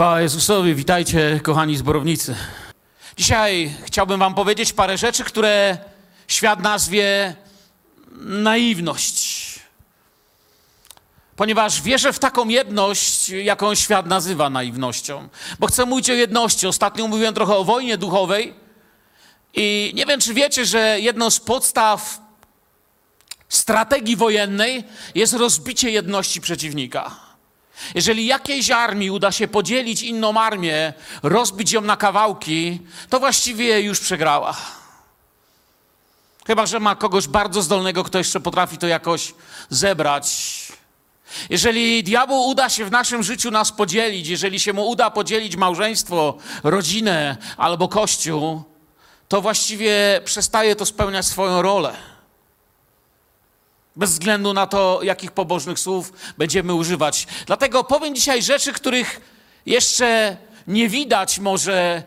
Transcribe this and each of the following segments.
Chwała Jezusowi, witajcie kochani zborownicy. Dzisiaj chciałbym wam powiedzieć parę rzeczy, które świat nazwie naiwność. Ponieważ wierzę w taką jedność, jaką świat nazywa naiwnością. Bo chcę mówić o jedności. Ostatnio mówiłem trochę o wojnie duchowej i nie wiem, czy wiecie, że jedną z podstaw strategii wojennej jest rozbicie jedności przeciwnika. Jeżeli jakiejś armii uda się podzielić inną armię, rozbić ją na kawałki, to właściwie już przegrała. Chyba, że ma kogoś bardzo zdolnego, kto jeszcze potrafi to jakoś zebrać. Jeżeli diabłu uda się w naszym życiu nas podzielić, jeżeli się mu uda podzielić małżeństwo, rodzinę albo kościół, to właściwie przestaje to spełniać swoją rolę. Bez względu na to, jakich pobożnych słów będziemy używać. Dlatego powiem dzisiaj rzeczy, których jeszcze nie widać może.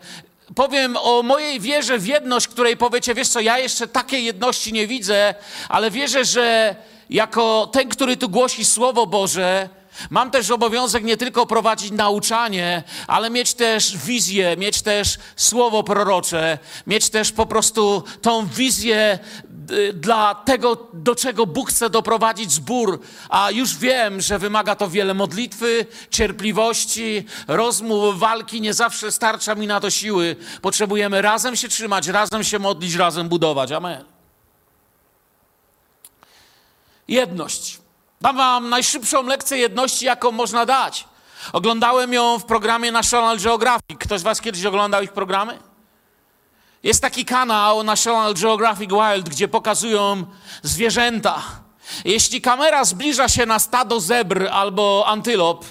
Powiem o mojej wierze w jedność, której powiecie, wiesz co, ja jeszcze takiej jedności nie widzę, ale wierzę, że jako ten, który tu głosi Słowo Boże, Mam też obowiązek nie tylko prowadzić nauczanie, ale mieć też wizję, mieć też słowo prorocze, mieć też po prostu tą wizję dla tego, do czego Bóg chce doprowadzić zbór. A już wiem, że wymaga to wiele modlitwy, cierpliwości, rozmów, walki. Nie zawsze starcza mi na to siły. Potrzebujemy razem się trzymać, razem się modlić, razem budować. Amen. Jedność. Dam wam najszybszą lekcję jedności, jaką można dać. Oglądałem ją w programie National Geographic. Ktoś z was kiedyś oglądał ich programy? Jest taki kanał National Geographic Wild, gdzie pokazują zwierzęta. Jeśli kamera zbliża się na stado zebr albo antylop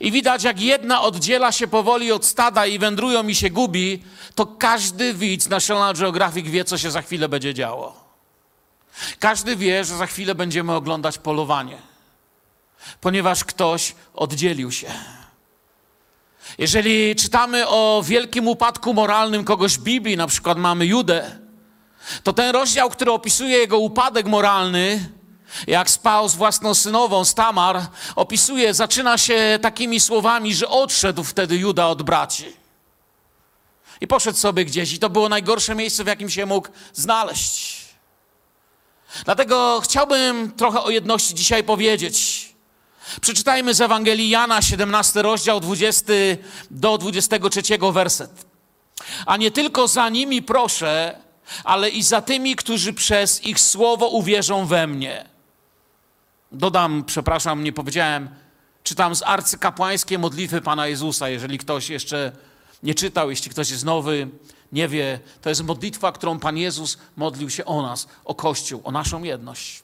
i widać, jak jedna oddziela się powoli od stada i wędrują i się gubi, to każdy widz National Geographic wie, co się za chwilę będzie działo. Każdy wie, że za chwilę będziemy oglądać polowanie, ponieważ ktoś oddzielił się. Jeżeli czytamy o wielkim upadku moralnym kogoś w Biblii, na przykład mamy Judę, to ten rozdział, który opisuje jego upadek moralny, jak spał z własną synową, z Tamar, opisuje, zaczyna się takimi słowami, że odszedł wtedy Juda od braci. I poszedł sobie gdzieś, i to było najgorsze miejsce, w jakim się mógł znaleźć. Dlatego chciałbym trochę o jedności dzisiaj powiedzieć. Przeczytajmy z Ewangelii Jana, 17 rozdział, 20 do 23 werset. A nie tylko za nimi proszę, ale i za tymi, którzy przez ich słowo uwierzą we mnie. Dodam, przepraszam, nie powiedziałem, czytam z arcykapłańskiej modlitwy Pana Jezusa, jeżeli ktoś jeszcze nie czytał, jeśli ktoś jest nowy, nie wie, to jest modlitwa, którą Pan Jezus modlił się o nas, o Kościół, o naszą jedność.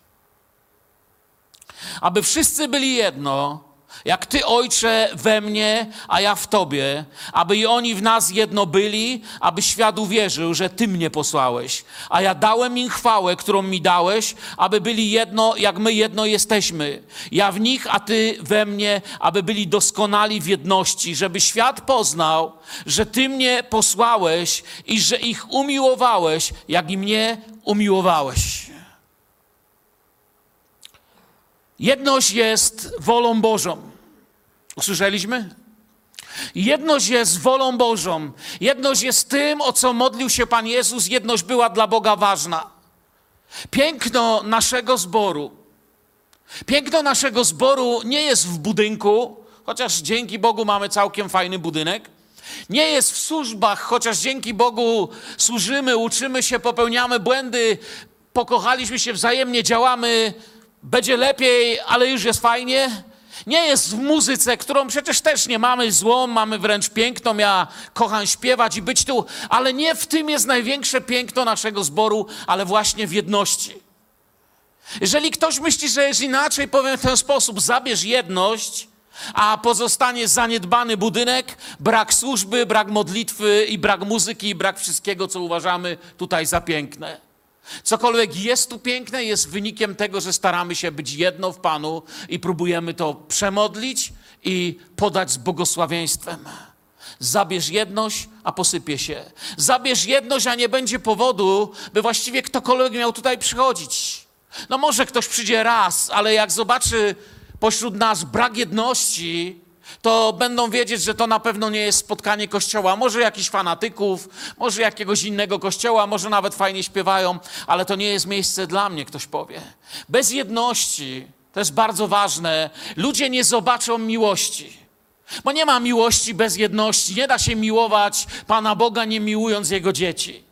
Aby wszyscy byli jedno, jak Ty, Ojcze, we mnie, a ja w Tobie, aby i oni w nas jedno byli, aby świat uwierzył, że Ty mnie posłałeś. A ja dałem im chwałę, którą mi dałeś, aby byli jedno, jak my jedno jesteśmy. Ja w nich, a Ty we mnie, aby byli doskonali w jedności, żeby świat poznał, że Ty mnie posłałeś i że ich umiłowałeś, jak i mnie umiłowałeś. Jedność jest wolą Bożą. Usłyszeliśmy? Jedność jest wolą Bożą. Jedność jest tym, o co modlił się Pan Jezus. Jedność była dla Boga ważna. Piękno naszego zboru. Piękno naszego zboru nie jest w budynku, chociaż dzięki Bogu mamy całkiem fajny budynek. Nie jest w służbach, chociaż dzięki Bogu służymy, uczymy się, popełniamy błędy, pokochaliśmy się wzajemnie, działamy będzie lepiej, ale już jest fajnie. Nie jest w muzyce, którą przecież też nie mamy złą, mamy wręcz piękną. Ja kocham śpiewać i być tu, ale nie w tym jest największe piękno naszego zboru, ale właśnie w jedności. Jeżeli ktoś myśli, że jest inaczej, powiem w ten sposób: zabierz jedność, a pozostanie zaniedbany budynek, brak służby, brak modlitwy i brak muzyki i brak wszystkiego, co uważamy tutaj za piękne. Cokolwiek jest tu piękne, jest wynikiem tego, że staramy się być jedno w Panu i próbujemy to przemodlić i podać z błogosławieństwem. Zabierz jedność, a posypie się. Zabierz jedność, a nie będzie powodu, by właściwie ktokolwiek miał tutaj przychodzić. No może ktoś przyjdzie raz, ale jak zobaczy pośród nas brak jedności, to będą wiedzieć, że to na pewno nie jest spotkanie kościoła. Może jakichś fanatyków, może jakiegoś innego kościoła, może nawet fajnie śpiewają, ale to nie jest miejsce dla mnie, ktoś powie. Bez jedności, to jest bardzo ważne, ludzie nie zobaczą miłości. Bo nie ma miłości bez jedności. Nie da się miłować Pana Boga, nie miłując Jego dzieci.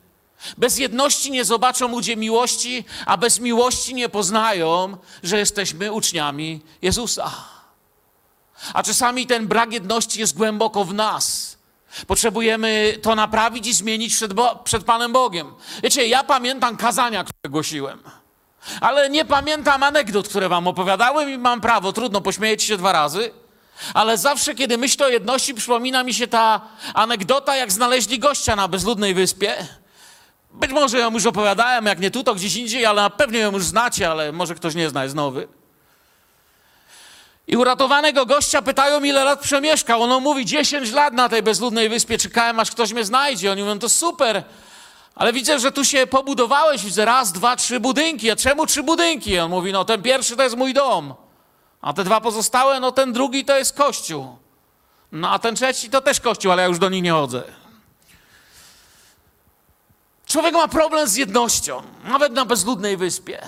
Bez jedności nie zobaczą ludzie miłości, a bez miłości nie poznają, że jesteśmy uczniami Jezusa. A czasami ten brak jedności jest głęboko w nas. Potrzebujemy to naprawić i zmienić przed, Bo- przed Panem Bogiem. Wiecie, ja pamiętam kazania, które głosiłem, ale nie pamiętam anegdot, które wam opowiadałem i mam prawo, trudno, pośmiejecie się dwa razy. Ale zawsze, kiedy myślę o jedności, przypomina mi się ta anegdota, jak znaleźli gościa na bezludnej wyspie. Być może ją już opowiadałem, jak nie tu, to gdzieś indziej, ale pewno ją już znacie, ale może ktoś nie zna, jest nowy. I uratowanego gościa pytają, ile lat przemieszkał. On mówi, 10 lat na tej bezludnej wyspie czekałem, aż ktoś mnie znajdzie. Oni mówią, to super, ale widzę, że tu się pobudowałeś, widzę raz, dwa, trzy budynki. A czemu trzy budynki? On mówi, no ten pierwszy to jest mój dom, a te dwa pozostałe, no ten drugi to jest kościół. No a ten trzeci to też kościół, ale ja już do nich nie chodzę. Człowiek ma problem z jednością, nawet na bezludnej wyspie.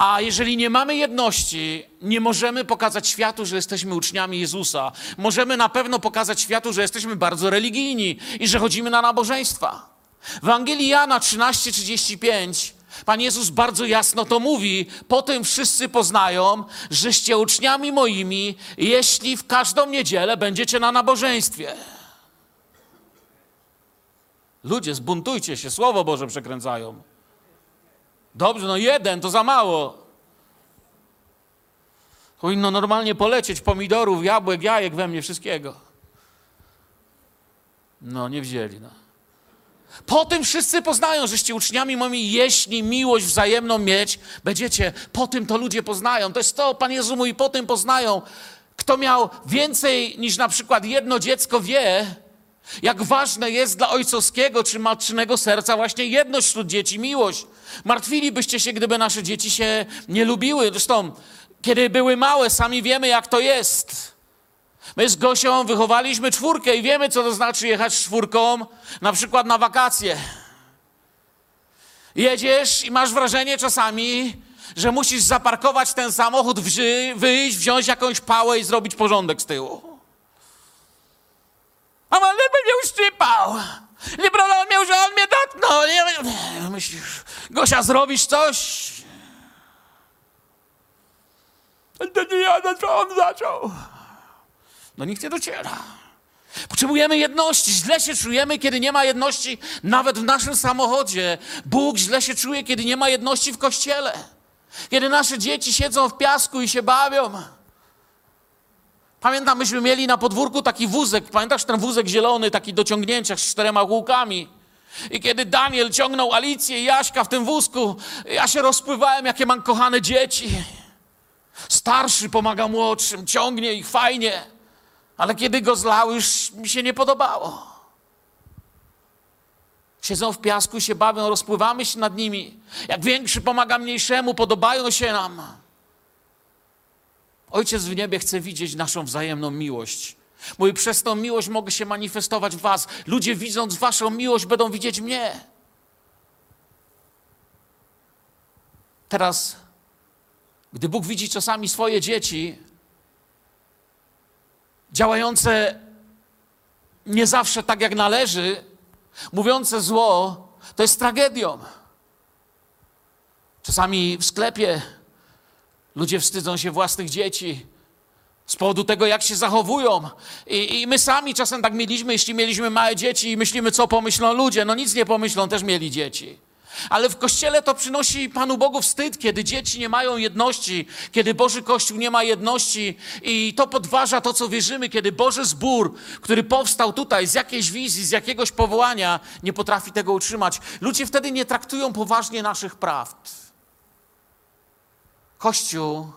A jeżeli nie mamy jedności, nie możemy pokazać światu, że jesteśmy uczniami Jezusa. Możemy na pewno pokazać światu, że jesteśmy bardzo religijni i że chodzimy na nabożeństwa. W Ewangelii Jana 13:35 Pan Jezus bardzo jasno to mówi: Po tym wszyscy poznają, żeście uczniami moimi, jeśli w każdą niedzielę będziecie na nabożeństwie. Ludzie, zbuntujcie się, Słowo Boże przekręcają. Dobrze, no jeden to za mało. Powinno normalnie polecieć pomidorów, jabłek, jajek we mnie, wszystkiego. No, nie wzięli, no. Po tym wszyscy poznają, żeście uczniami moimi, jeśli miłość wzajemną mieć będziecie. Po tym to ludzie poznają. To jest to, Pan Jezu mówi, po tym poznają. Kto miał więcej niż na przykład jedno dziecko wie, jak ważne jest dla ojcowskiego czy matczynego serca właśnie jedność wśród dzieci, miłość. Martwilibyście się, gdyby nasze dzieci się nie lubiły. Zresztą, kiedy były małe, sami wiemy, jak to jest. My z Gosią wychowaliśmy czwórkę i wiemy, co to znaczy jechać czwórką, na przykład na wakacje. Jedziesz i masz wrażenie czasami, że musisz zaparkować ten samochód, wyjść, wziąć jakąś pałę i zrobić porządek z tyłu. A on by mnie uszczypał. Nie problem miał, że on mnie dotknął. Nie, myślisz, Gosia, zrobisz coś? To nie ja, no co on zaczął? No nikt nie dociera. Potrzebujemy jedności. Źle się czujemy, kiedy nie ma jedności nawet w naszym samochodzie. Bóg źle się czuje, kiedy nie ma jedności w kościele. Kiedy nasze dzieci siedzą w piasku i się bawią. Pamiętam, myśmy mieli na podwórku taki wózek. Pamiętasz ten wózek zielony, taki do ciągnięcia z czterema kółkami? I kiedy Daniel ciągnął Alicję i Jaśka w tym wózku, ja się rozpływałem, jakie mam kochane dzieci. Starszy pomaga młodszym, ciągnie ich fajnie. Ale kiedy go zlał, już mi się nie podobało. Siedzą w piasku się bawią, rozpływamy się nad nimi. Jak większy pomaga mniejszemu, podobają się nam. Ojciec w niebie chce widzieć naszą wzajemną miłość. Mówi, przez tą miłość mogę się manifestować w was. Ludzie widząc waszą miłość będą widzieć mnie. Teraz, gdy Bóg widzi czasami swoje dzieci działające nie zawsze tak jak należy, mówiące zło, to jest tragedią. Czasami w sklepie Ludzie wstydzą się własnych dzieci z powodu tego, jak się zachowują. I, I, my sami czasem tak mieliśmy, jeśli mieliśmy małe dzieci i myślimy, co pomyślą ludzie. No nic nie pomyślą, też mieli dzieci. Ale w kościele to przynosi Panu Bogu wstyd, kiedy dzieci nie mają jedności, kiedy Boży Kościół nie ma jedności i to podważa to, co wierzymy, kiedy Boży zbór, który powstał tutaj z jakiejś wizji, z jakiegoś powołania, nie potrafi tego utrzymać. Ludzie wtedy nie traktują poważnie naszych prawd. Kościół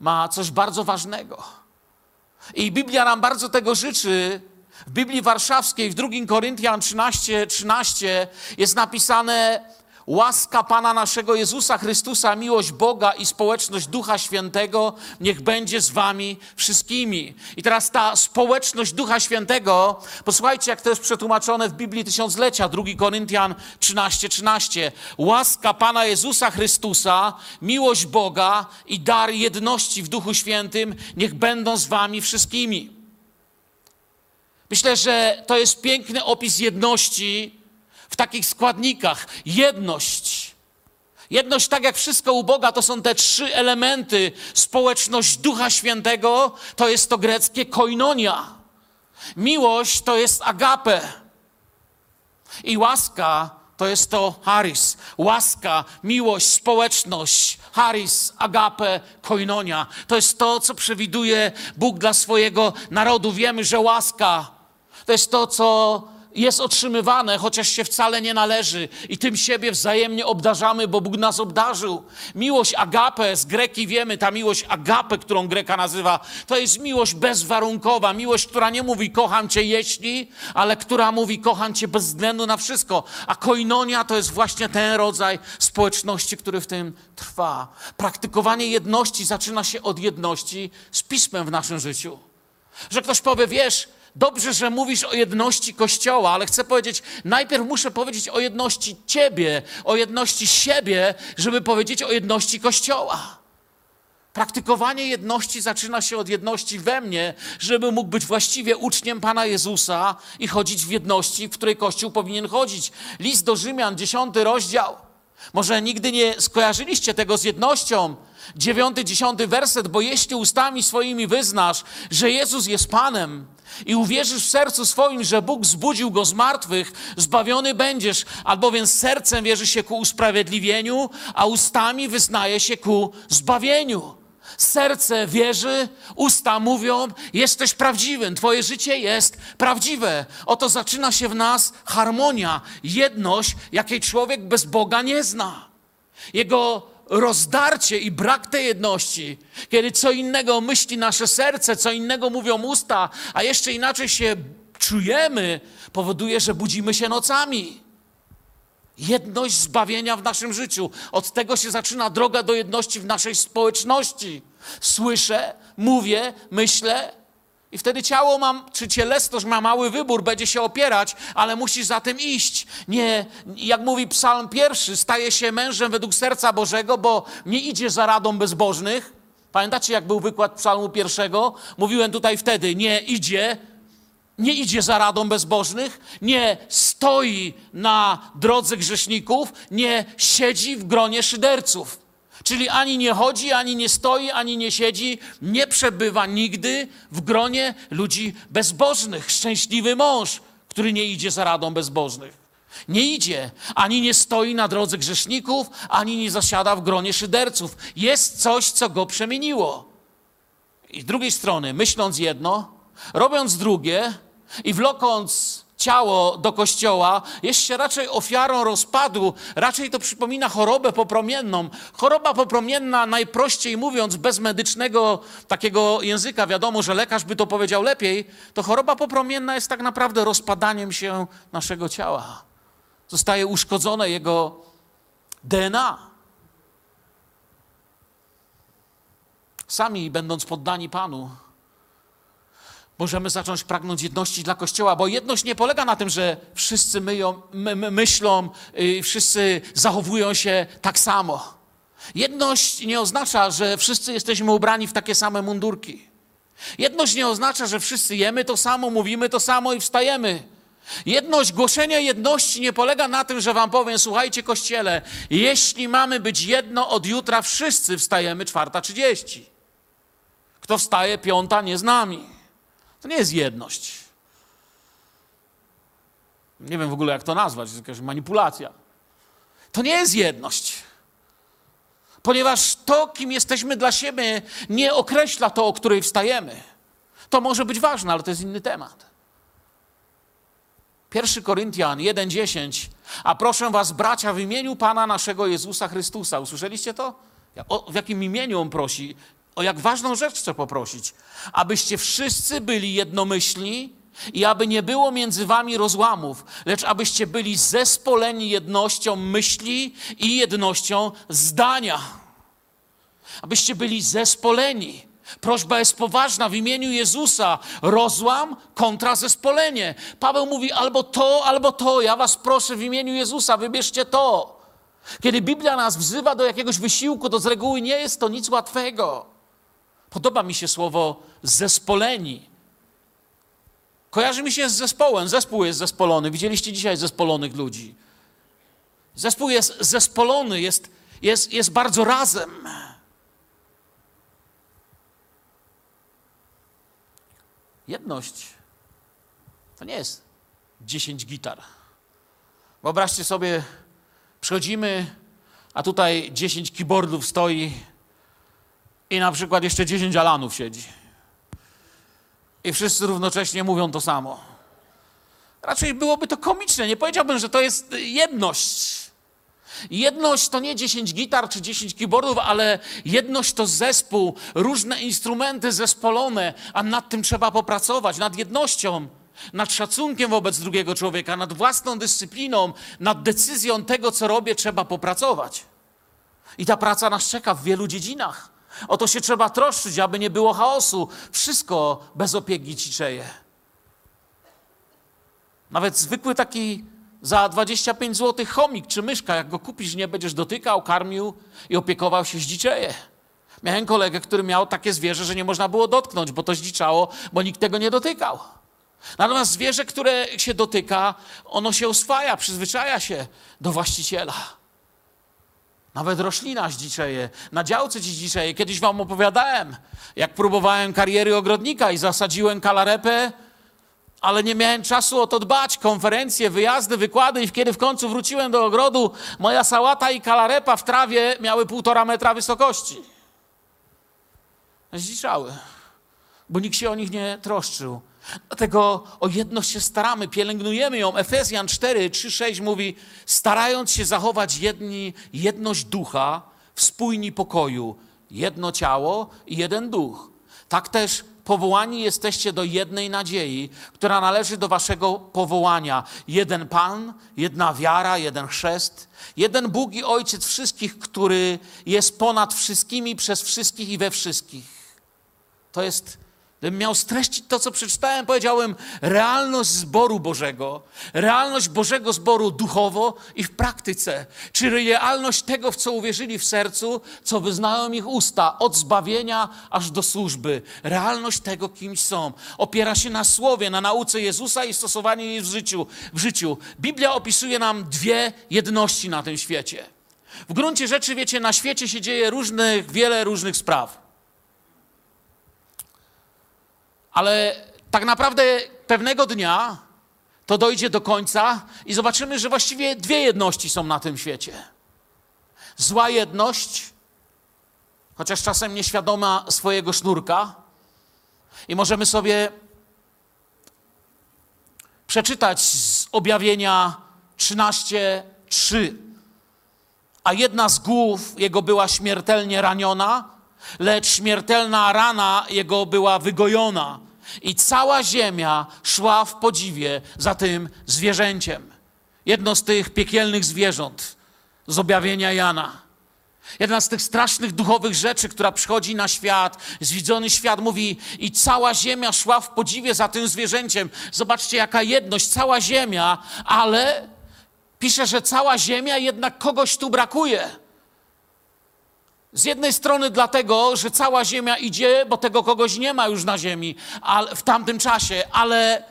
ma coś bardzo ważnego. I Biblia nam bardzo tego życzy. W Biblii Warszawskiej, w 2 Koryntian 13, 13 jest napisane: Łaska Pana naszego Jezusa Chrystusa, miłość Boga i społeczność Ducha Świętego niech będzie z wami wszystkimi. I teraz ta społeczność Ducha Świętego, posłuchajcie, jak to jest przetłumaczone w Biblii Tysiąclecia, 2 Koryntian 13, 13. Łaska Pana Jezusa Chrystusa, miłość Boga i dar jedności w Duchu Świętym niech będą z wami wszystkimi. Myślę, że to jest piękny opis jedności w takich składnikach. Jedność. Jedność, tak jak wszystko u Boga, to są te trzy elementy. Społeczność Ducha Świętego to jest to greckie koinonia. Miłość to jest agape. I łaska to jest to charis. Łaska, miłość, społeczność, charis, agape, koinonia. To jest to, co przewiduje Bóg dla swojego narodu. Wiemy, że łaska to jest to, co jest otrzymywane, chociaż się wcale nie należy. I tym siebie wzajemnie obdarzamy, bo Bóg nas obdarzył. Miłość agape, z Greki wiemy, ta miłość agape, którą Greka nazywa, to jest miłość bezwarunkowa. Miłość, która nie mówi kocham cię jeśli, ale która mówi kocham cię bez względu na wszystko. A koinonia to jest właśnie ten rodzaj społeczności, który w tym trwa. Praktykowanie jedności zaczyna się od jedności z Pismem w naszym życiu. Że ktoś powie, wiesz, Dobrze, że mówisz o jedności Kościoła, ale chcę powiedzieć, najpierw muszę powiedzieć o jedności Ciebie, o jedności siebie, żeby powiedzieć o jedności Kościoła. Praktykowanie jedności zaczyna się od jedności we mnie, żeby mógł być właściwie uczniem Pana Jezusa i chodzić w jedności, w której Kościół powinien chodzić. List do Rzymian, dziesiąty rozdział. Może nigdy nie skojarzyliście tego z jednością. Dziewiąty, dziesiąty werset, bo jeśli ustami swoimi wyznasz, że Jezus jest Panem i uwierzysz w sercu swoim, że Bóg zbudził go z martwych, zbawiony będziesz, albowiem sercem wierzy się ku usprawiedliwieniu, a ustami wyznaje się ku zbawieniu. Serce wierzy, usta mówią, jesteś prawdziwym, Twoje życie jest prawdziwe. Oto zaczyna się w nas harmonia, jedność, jakiej człowiek bez Boga nie zna. Jego rozdarcie i brak tej jedności, kiedy co innego myśli nasze serce, co innego mówią usta, a jeszcze inaczej się czujemy, powoduje, że budzimy się nocami. Jedność zbawienia w naszym życiu. Od tego się zaczyna droga do jedności w naszej społeczności. Słyszę, mówię, myślę, i wtedy ciało mam, czy cielesność ma mały wybór, będzie się opierać, ale musisz za tym iść. Nie, jak mówi Psalm pierwszy, staje się mężem według serca Bożego, bo nie idzie za radą bezbożnych. Pamiętacie, jak był wykład Psalmu pierwszego? Mówiłem tutaj wtedy, nie idzie, nie idzie za radą bezbożnych, nie stoi na drodze grzeszników, nie siedzi w gronie szyderców. Czyli ani nie chodzi, ani nie stoi, ani nie siedzi, nie przebywa nigdy w gronie ludzi bezbożnych. Szczęśliwy mąż, który nie idzie za radą bezbożnych. Nie idzie, ani nie stoi na drodze grzeszników, ani nie zasiada w gronie szyderców. Jest coś, co go przemieniło. I z drugiej strony, myśląc jedno, robiąc drugie i wlokąc ciało do kościoła, jest się raczej ofiarą rozpadu, raczej to przypomina chorobę popromienną. Choroba popromienna, najprościej mówiąc, bez medycznego takiego języka, wiadomo, że lekarz by to powiedział lepiej, to choroba popromienna jest tak naprawdę rozpadaniem się naszego ciała. Zostaje uszkodzone jego DNA. Sami, będąc poddani Panu, możemy zacząć pragnąć jedności dla Kościoła, bo jedność nie polega na tym, że wszyscy myją, my, my myślą, yy, wszyscy zachowują się tak samo. Jedność nie oznacza, że wszyscy jesteśmy ubrani w takie same mundurki. Jedność nie oznacza, że wszyscy jemy to samo, mówimy to samo i wstajemy. Jedność, głoszenie jedności nie polega na tym, że wam powiem, słuchajcie kościele, jeśli mamy być jedno od jutra, wszyscy wstajemy czwarta trzydzieści. Kto wstaje piąta, nie z nami. To nie jest jedność. Nie wiem w ogóle, jak to nazwać, to jest jakaś manipulacja. To nie jest jedność. Ponieważ to, kim jesteśmy dla siebie, nie określa to, o której wstajemy. To może być ważne, ale to jest inny temat. 1 Koryntian 1:10. A proszę was, bracia, w imieniu Pana naszego Jezusa Chrystusa. Usłyszeliście to? O, w jakim imieniu on prosi? O jak ważną rzecz chcę poprosić. Abyście wszyscy byli jednomyślni I aby nie było między wami rozłamów, lecz abyście byli zespoleni jednością myśli i jednością zdania. Abyście byli zespoleni. Prośba jest poważna w imieniu Jezusa. Rozłam kontra zespolenie. Paweł mówi albo to, albo to. Ja was proszę w imieniu Jezusa, wybierzcie to. Kiedy Biblia nas wzywa do jakiegoś wysiłku, to z reguły nie jest to nic łatwego. Podoba mi się słowo zespoleni. Kojarzy mi się z zespołem. Zespół jest zespolony. Widzieliście dzisiaj zespolonych ludzi. Zespół jest zespolony, jest, jest, jest bardzo razem. Jedność to nie jest 10 gitar. Wyobraźcie sobie, przychodzimy, a tutaj 10 keyboardów stoi i na przykład jeszcze 10 alanów siedzi. I wszyscy równocześnie mówią to samo. Raczej byłoby to komiczne. Nie powiedziałbym, że to jest jedność. Jedność to nie 10 gitar czy 10 keyboardów, ale jedność to zespół, różne instrumenty zespolone, a nad tym trzeba popracować, nad jednością, nad szacunkiem wobec drugiego człowieka, nad własną dyscypliną, nad decyzją tego, co robię, trzeba popracować. I ta praca nas czeka w wielu dziedzinach. O to się trzeba troszczyć, aby nie było chaosu. Wszystko bez opieki ciczeje. Nawet zwykły taki za 25 zł chomik czy myszka, jak go kupisz, nie będziesz dotykał, karmił i opiekował się, zdziczeje. Miałem kolegę, który miał takie zwierzę, że nie można było dotknąć, bo to zdziczało, bo nikt tego nie dotykał. Natomiast zwierzę, które się dotyka, ono się oswaja, przyzwyczaja się do właściciela. Nawet roślina zdziczeje, na działce ci zdziczeje. Kiedyś wam opowiadałem, jak próbowałem kariery ogrodnika i zasadziłem kalarepę, ale nie miałem czasu o to dbać. Konferencje, wyjazdy, wykłady i kiedy w końcu wróciłem do ogrodu, moja sałata i kalarepa w trawie miały półtora metra wysokości. Zdziczały, bo nikt się o nich nie troszczył. Dlatego o jedność się staramy, pielęgnujemy ją. Efezjan 4, 3, 6 mówi, starając się zachować jedni, jedność ducha w spójni pokoju, jedno ciało i jeden duch. Tak też powołani jesteście do jednej nadziei, która należy do waszego powołania. Jeden Pan, jedna wiara, jeden chrzest, jeden Bóg i Ojciec wszystkich, który jest ponad wszystkimi, przez wszystkich i we wszystkich. To jest Gdybym miał streścić to, co przeczytałem, powiedziałbym realność zboru Bożego, realność Bożego zboru duchowo i w praktyce, czyli realność tego, w co uwierzyli w sercu, co wyznają ich usta, od zbawienia aż do służby. Realność tego, kim są. Opiera się na słowie, na nauce Jezusa i stosowaniu jej w życiu. W życiu. Biblia opisuje nam dwie jedności na tym świecie. W gruncie rzeczy, wiecie, na świecie się dzieje różnych, wiele różnych spraw. Ale tak naprawdę pewnego dnia to dojdzie do końca i zobaczymy, że właściwie dwie jedności są na tym świecie. Zła jedność, chociaż czasem nieświadoma swojego sznurka, i możemy sobie przeczytać z objawienia 13:3. A jedna z głów jego była śmiertelnie raniona, lecz śmiertelna rana jego była wygojona i cała ziemia szła w podziwie za tym zwierzęciem. Jedno z tych piekielnych zwierząt z objawienia Jana. Jedna z tych strasznych duchowych rzeczy, która przychodzi na świat, zwidzony świat mówi i cała ziemia szła w podziwie za tym zwierzęciem. Zobaczcie jaka jedność, cała ziemia, ale pisze, że cała ziemia jednak kogoś tu brakuje. Z jednej strony dlatego, że cała ziemia idzie, bo tego kogoś nie ma już na ziemi ale, w tamtym czasie, ale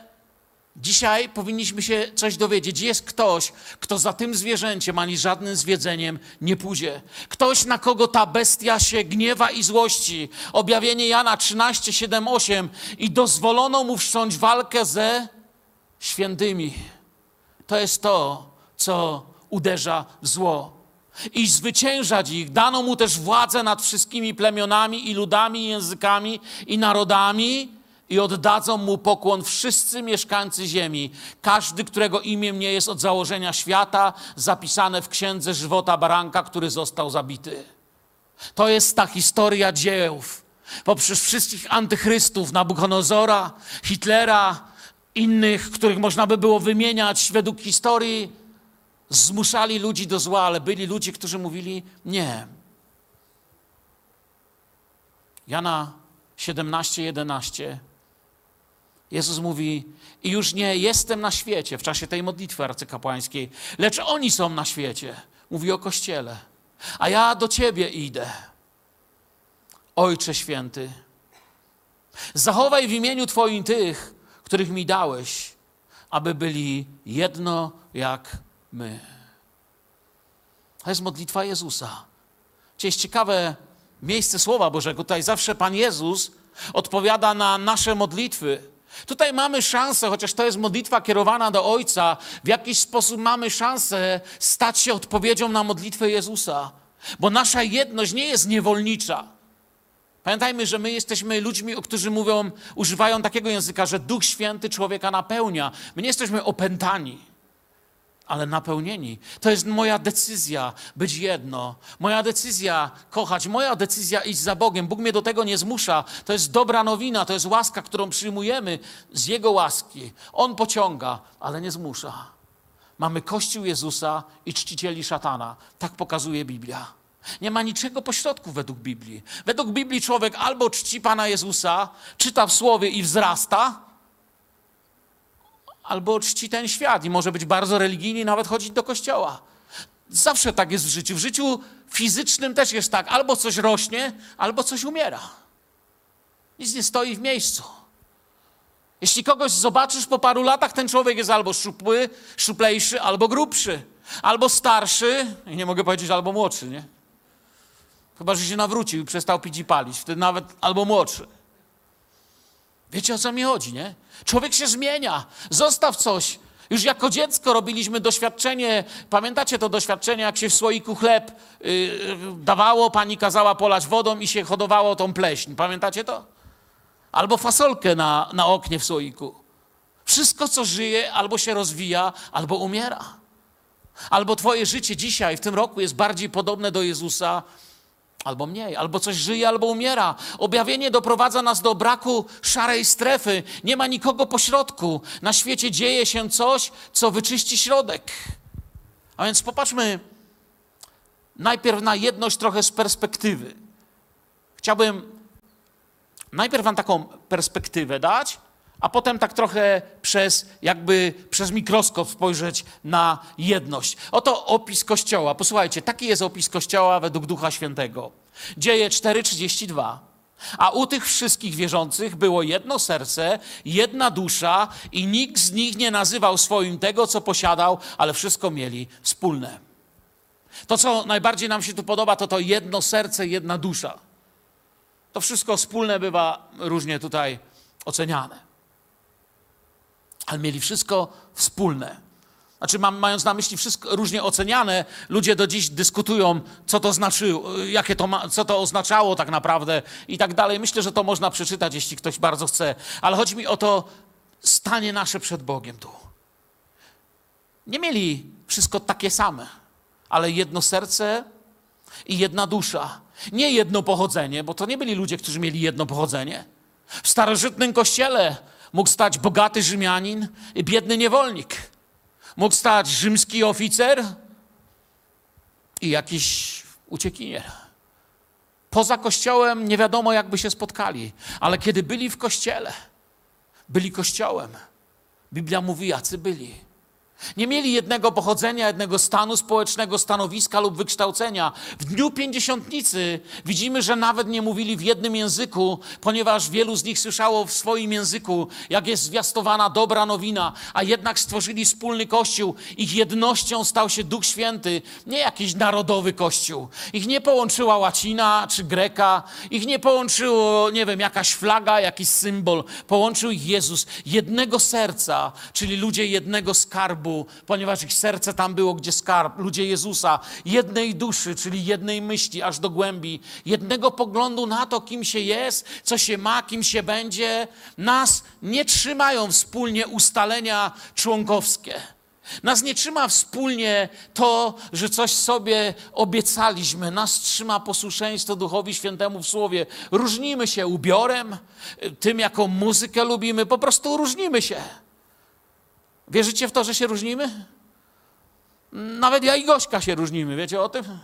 dzisiaj powinniśmy się coś dowiedzieć. Jest ktoś, kto za tym zwierzęciem ani żadnym zwiedzeniem nie pójdzie. Ktoś, na kogo ta bestia się gniewa i złości. Objawienie Jana 13, 7, 8 i dozwolono mu wszcząć walkę ze świętymi. To jest to, co uderza w zło i zwyciężać ich. Dano mu też władzę nad wszystkimi plemionami i ludami, i językami i narodami i oddadzą mu pokłon wszyscy mieszkańcy ziemi, każdy, którego imię nie jest od założenia świata zapisane w księdze żywota baranka, który został zabity. To jest ta historia dziejów. Poprzez wszystkich antychrystów, Nabuchodonozora, Hitlera, innych, których można by było wymieniać według historii, zmuszali ludzi do zła, ale byli ludzie, którzy mówili nie. Jana 17, 11. Jezus mówi, i już nie jestem na świecie w czasie tej modlitwy arcykapłańskiej, lecz oni są na świecie. Mówi o Kościele. A ja do Ciebie idę. Ojcze Święty, zachowaj w imieniu Twoim tych, których mi dałeś, aby byli jedno jak my. To jest modlitwa Jezusa. To jest ciekawe miejsce Słowa Bożego. Tutaj zawsze Pan Jezus odpowiada na nasze modlitwy. Tutaj mamy szansę, chociaż to jest modlitwa kierowana do Ojca, w jakiś sposób mamy szansę stać się odpowiedzią na modlitwę Jezusa. Bo nasza jedność nie jest niewolnicza. Pamiętajmy, że my jesteśmy ludźmi, którzy mówią, używają takiego języka, że Duch Święty człowieka napełnia. My nie jesteśmy opętani, ale napełnieni. To jest moja decyzja być jedno. Moja decyzja kochać, moja decyzja iść za Bogiem. Bóg mnie do tego nie zmusza. To jest dobra nowina, to jest łaska, którą przyjmujemy z Jego łaski. On pociąga, ale nie zmusza. Mamy Kościół Jezusa i czcicieli szatana. Tak pokazuje Biblia. Nie ma niczego pośrodku według Biblii. Według Biblii człowiek albo czci Pana Jezusa, czyta w Słowie i wzrasta, albo czci ten świat i może być bardzo religijny i nawet chodzić do kościoła. Zawsze tak jest w życiu. W życiu fizycznym też jest tak. Albo coś rośnie, albo coś umiera. Nic nie stoi w miejscu. Jeśli kogoś zobaczysz po paru latach, ten człowiek jest albo szczupły, szczuplejszy, albo grubszy, albo starszy, nie mogę powiedzieć albo młodszy, nie? Chyba, że się nawrócił i przestał pić i palić. Wtedy nawet albo młodszy. Wiecie o co mi chodzi, nie? Człowiek się zmienia. Zostaw coś. Już jako dziecko robiliśmy doświadczenie, pamiętacie to doświadczenie, jak się w słoiku chleb yy, dawało, pani kazała polać wodą i się hodowało tą pleśń. Pamiętacie to? Albo fasolkę na, na oknie w słoiku. Wszystko, co żyje, albo się rozwija, albo umiera. Albo twoje życie dzisiaj, w tym roku jest bardziej podobne do Jezusa, albo mniej, albo coś żyje, albo umiera. Objawienie doprowadza nas do braku szarej strefy. Nie ma nikogo pośrodku. Na świecie dzieje się coś, co wyczyści środek. A więc popatrzmy najpierw na jedność trochę z perspektywy. Chciałbym najpierw wam taką perspektywę dać, a potem tak trochę przez jakby przez mikroskop spojrzeć na jedność. Oto opis Kościoła. Posłuchajcie, taki jest opis Kościoła według Ducha Świętego. Dzieje 4:32. A u tych wszystkich wierzących było jedno serce, jedna dusza i nikt z nich nie nazywał swoim tego, co posiadał, ale wszystko mieli wspólne. To, co najbardziej nam się tu podoba, to to jedno serce, jedna dusza. To wszystko wspólne bywa różnie tutaj oceniane ale mieli wszystko wspólne. Znaczy, mam, mając na myśli wszystko różnie oceniane, ludzie do dziś dyskutują, co to znaczyło, jakie to ma, co to oznaczało tak naprawdę i tak dalej. Myślę, że to można przeczytać, jeśli ktoś bardzo chce. Ale chodzi mi o to stanie nasze przed Bogiem tu. Nie mieli wszystko takie same, ale jedno serce i jedna dusza. Nie jedno pochodzenie, bo to nie byli ludzie, którzy mieli jedno pochodzenie. W starożytnym kościele Mógł stać bogaty Rzymianin i biedny niewolnik. Mógł stać rzymski oficer i jakiś uciekinier. Poza kościołem nie wiadomo, jakby się spotkali, ale kiedy byli w kościele, byli kościołem. Biblia mówi, jacy byli. Nie mieli jednego pochodzenia, jednego stanu społecznego, stanowiska lub wykształcenia. W dniu pięćdziesiątnicy widzimy, że nawet nie mówili w jednym języku, ponieważ wielu z nich słyszało w swoim języku, jak jest zwiastowana dobra nowina, a jednak stworzyli wspólny kościół. Ich jednością stał się Duch Święty, nie jakiś narodowy kościół. Ich nie połączyła łacina czy greka, ich nie połączyło, nie wiem, jakaś flaga, jakiś symbol. Połączył ich Jezus jednego serca, czyli ludzie jednego skarbu ponieważ ich serce tam było, gdzie skarb, ludzie Jezusa, jednej duszy, czyli jednej myśli, aż do głębi, jednego poglądu na to, kim się jest, co się ma, kim się będzie. Nas nie trzymają wspólnie ustalenia członkowskie. Nas nie trzyma wspólnie to, że coś sobie obiecaliśmy. Nas trzyma posłuszeństwo Duchowi Świętemu w Słowie. Różnimy się ubiorem, tym, jaką muzykę lubimy, po prostu różnimy się. Wierzycie w to, że się różnimy? Nawet ja i Gośka się różnimy, wiecie o tym?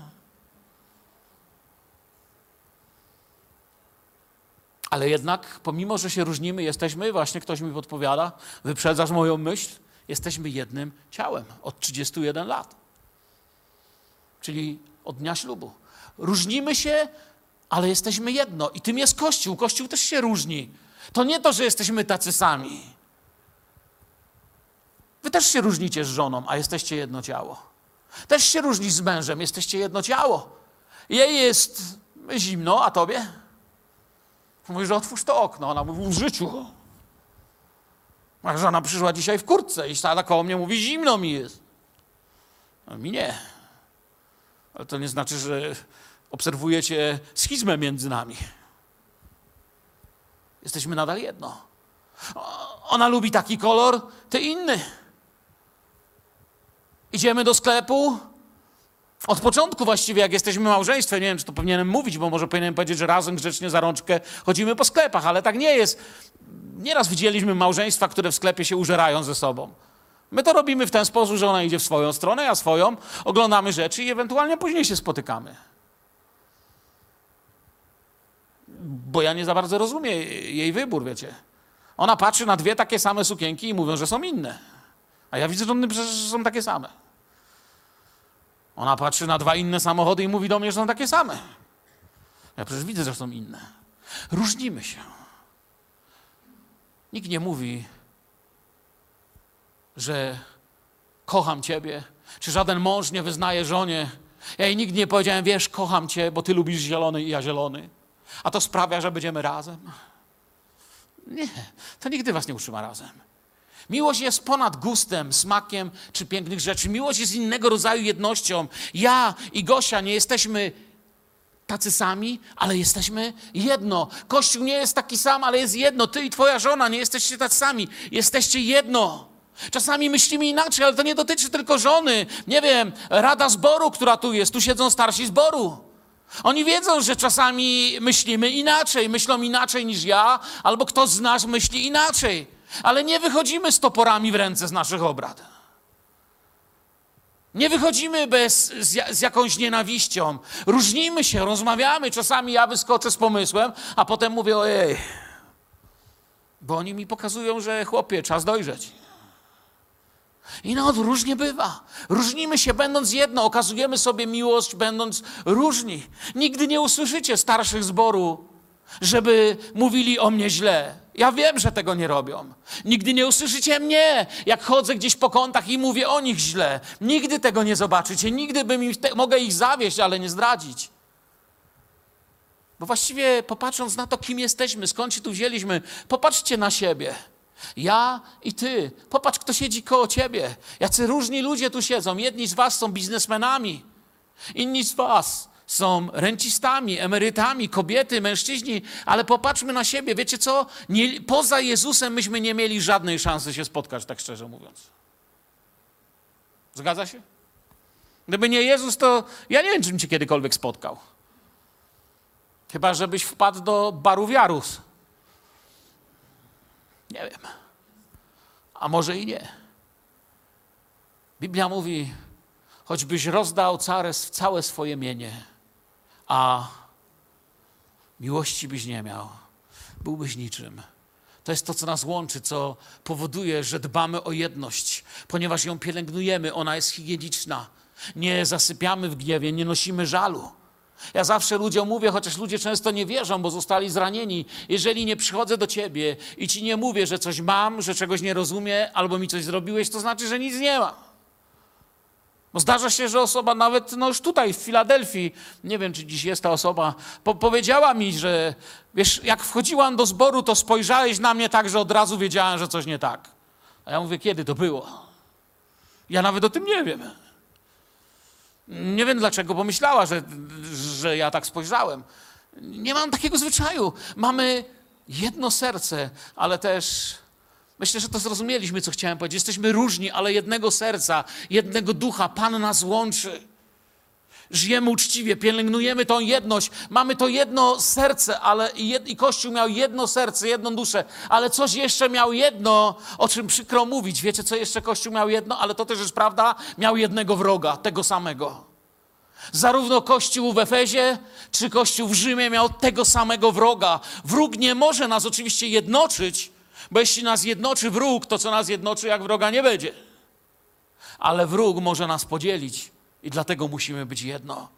Ale jednak, pomimo, że się różnimy, jesteśmy, właśnie ktoś mi podpowiada, wyprzedzasz moją myśl, jesteśmy jednym ciałem od 31 lat. Czyli od dnia ślubu. Różnimy się, ale jesteśmy jedno. I tym jest Kościół. Kościół też się różni. To nie to, że jesteśmy tacy sami. Wy też się różnicie z żoną, a jesteście jedno ciało. Też się różnisz z mężem, jesteście jedno ciało. Jej jest zimno, a tobie? Mówisz, że otwórz to okno. Ona mówi, w życiu. A żona przyszła dzisiaj w kurtce i stała koło mnie, mówi, zimno mi jest. A mi nie. Ale to nie znaczy, że obserwujecie schizmę między nami. Jesteśmy nadal jedno. Ona lubi taki kolor, ty inny. Idziemy do sklepu. Od początku właściwie, jak jesteśmy małżeństwem, nie wiem, czy to powinienem mówić, bo może powinienem powiedzieć, że razem grzecznie za rączkę chodzimy po sklepach, ale tak nie jest. Nieraz widzieliśmy małżeństwa, które w sklepie się użerają ze sobą. My to robimy w ten sposób, że ona idzie w swoją stronę, ja swoją, oglądamy rzeczy i ewentualnie później się spotykamy. Bo ja nie za bardzo rozumiem jej wybór, wiecie. Ona patrzy na dwie takie same sukienki i mówią, że są inne. A ja widzę, że one przecież są takie same. Ona patrzy na dwa inne samochody i mówi do mnie, że są takie same. Ja przecież widzę, że są inne. Różnimy się. Nikt nie mówi, że kocham Ciebie, czy żaden mąż nie wyznaje żonie. Ja jej nigdy nie powiedziałem, wiesz, kocham Cię, bo Ty lubisz zielony i ja zielony. A to sprawia, że będziemy razem. Nie, to nigdy Was nie utrzyma razem. Miłość jest ponad gustem, smakiem czy pięknych rzeczy. Miłość jest innego rodzaju jednością. Ja i Gosia nie jesteśmy tacy sami, ale jesteśmy jedno. Kościół nie jest taki sam, ale jest jedno. Ty i twoja żona nie jesteście tacy sami. Jesteście jedno. Czasami myślimy inaczej, ale to nie dotyczy tylko żony. Nie wiem, rada zboru, która tu jest, tu siedzą starsi zboru. Oni wiedzą, że czasami myślimy inaczej, myślą inaczej niż ja, albo ktoś z nas myśli inaczej. Ale nie wychodzimy z toporami w ręce z naszych obrad. Nie wychodzimy bez, z, z, jakąś nienawiścią. Różnimy się, rozmawiamy. Czasami ja wyskoczę z pomysłem, a potem mówię ojej. Bo oni mi pokazują, że chłopie, czas dojrzeć. I no, różnie bywa. Różnimy się, będąc jedno, okazujemy sobie miłość, będąc różni. Nigdy nie usłyszycie starszych zboru, żeby mówili o mnie źle. Ja wiem, że tego nie robią. Nigdy nie usłyszycie mnie, jak chodzę gdzieś po kątach i mówię o nich źle. Nigdy tego nie zobaczycie. Nigdy bym ich te, mogę ich zawieść, ale nie zdradzić. Bo właściwie popatrząc na to, kim jesteśmy, skąd się tu wzięliśmy, popatrzcie na siebie. Ja i ty. Popatrz, kto siedzi koło ciebie. Jacy różni ludzie tu siedzą. Jedni z was są biznesmenami, inni z was są rencistami, emerytami, kobiety, mężczyźni, ale popatrzmy na siebie. Wiecie co? Nie, poza Jezusem myśmy nie mieli żadnej szansy się spotkać, tak szczerze mówiąc. Zgadza się? Gdyby nie Jezus, to ja nie wiem, czym cię kiedykolwiek spotkał. Chyba, żebyś wpadł do baru wiarus. Nie wiem. A może i nie. Biblia mówi, choćbyś rozdał całe swoje mienie, a miłości byś nie miał, byłbyś niczym. To jest to, co nas łączy, co powoduje, że dbamy o jedność, ponieważ ją pielęgnujemy, ona jest higieniczna. Nie zasypiamy w gniewie, nie nosimy żalu. Ja zawsze ludziom mówię, chociaż ludzie często nie wierzą, bo zostali zranieni. Jeżeli nie przychodzę do ciebie i ci nie mówię, że coś mam, że czegoś nie rozumiem, albo mi coś zrobiłeś, to znaczy, że nic nie ma. Bo zdarza się, że osoba nawet no już tutaj w Filadelfii, nie wiem czy dziś jest ta osoba, po powiedziała mi, że wiesz, jak wchodziłam do zboru, to spojrzałeś na mnie tak, że od razu wiedziałem, że coś nie tak. A ja mówię, kiedy to było? Ja nawet o tym nie wiem. Nie wiem dlaczego pomyślała, że, że ja tak spojrzałem. Nie mam takiego zwyczaju. Mamy jedno serce, ale też myślę, że to zrozumieliśmy, co chciałem powiedzieć. Jesteśmy różni, ale jednego serca, jednego ducha. Pan nas łączy. Żyjemy uczciwie, pielęgnujemy tą jedność, mamy to jedno serce, ale jed, i Kościół miał jedno serce, jedną duszę, ale coś jeszcze miał jedno, o czym przykro mówić. Wiecie, co jeszcze Kościół miał jedno? Ale to też jest prawda, miał jednego wroga, tego samego. Zarówno Kościół w Efezie, czy Kościół w Rzymie miał tego samego wroga. Wróg nie może nas oczywiście jednoczyć, bo jeśli nas jednoczy wróg, to co nas jednoczy, jak wroga nie będzie. Ale wróg może nas podzielić i dlatego musimy być jedno.